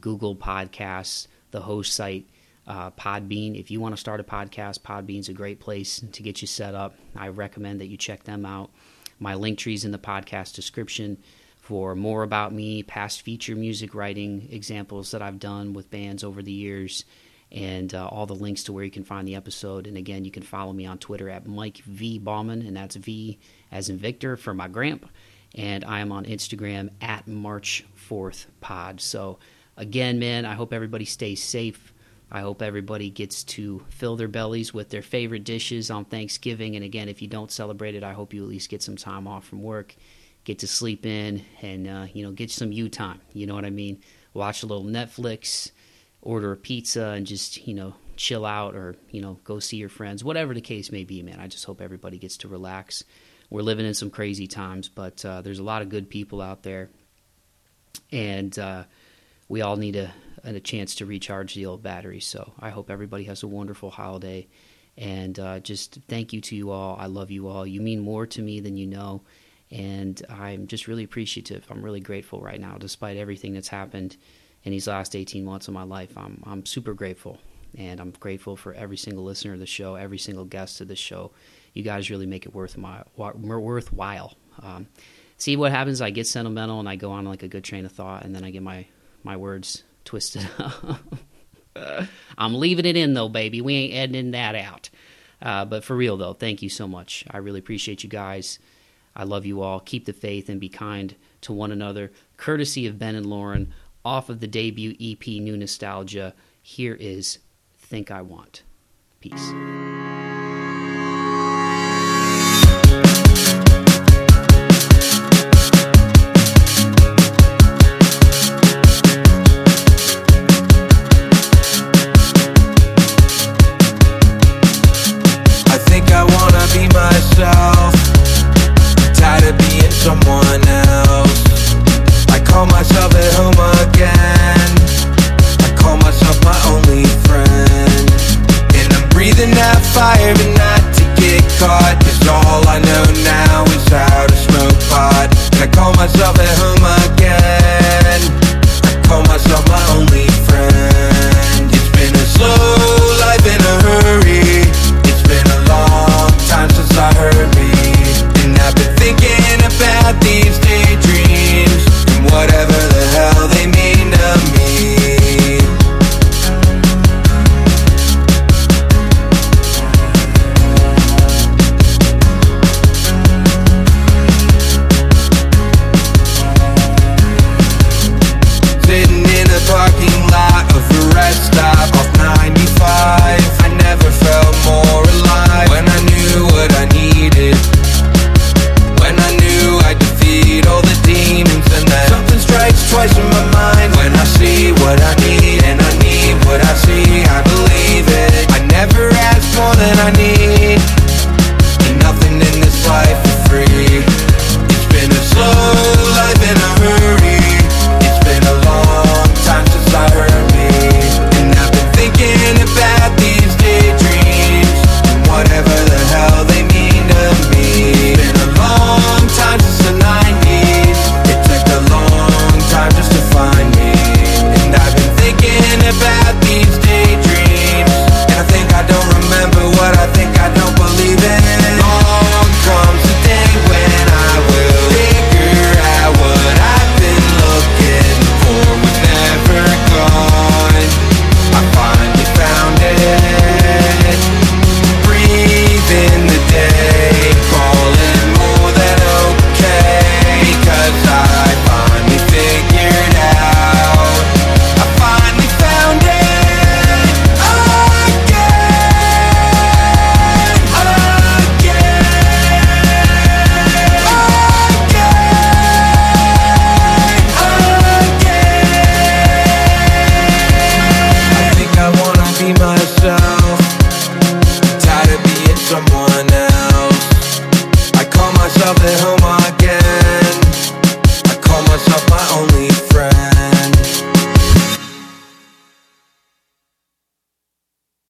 Google Podcasts, the host site, uh, Podbean. If you want to start a podcast, Podbean's a great place to get you set up. I recommend that you check them out. My Linktree's in the podcast description for more about me, past feature music writing examples that I've done with bands over the years, and uh, all the links to where you can find the episode. And again, you can follow me on Twitter at Mike V Bauman, and that's V as in Victor for my gramp. And I am on Instagram at March Forth Pod. So again, man, I hope everybody stays safe. I hope everybody gets to fill their bellies with their favorite dishes on Thanksgiving. And again, if you don't celebrate it, I hope you at least get some time off from work, get to sleep in, and uh, you know, get some you time. You know what I mean? Watch a little Netflix order a pizza and just you know chill out or you know go see your friends whatever the case may be man i just hope everybody gets to relax we're living in some crazy times but uh, there's a lot of good people out there and uh, we all need a, a chance to recharge the old batteries. So I hope everybody has a wonderful holiday. And uh, just thank you to you all. I love you all. You mean more to me than you know. And I'm just really appreciative. I'm really grateful right now, despite everything that's happened in these last 18 months of my life. I'm, I'm super grateful. And I'm grateful for every single listener of the show, every single guest of the show. You guys really make it worth my, worthwhile. Um, see what happens. I get sentimental and I go on like a good train of thought, and then I get my, my words twisted *laughs* I'm leaving it in though, baby. We ain't editing that out. Uh, but for real though, thank you so much. I really appreciate you guys. I love you all. Keep the faith and be kind to one another. Courtesy of Ben and Lauren, off of the debut EP New Nostalgia, here is Think I Want. Peace.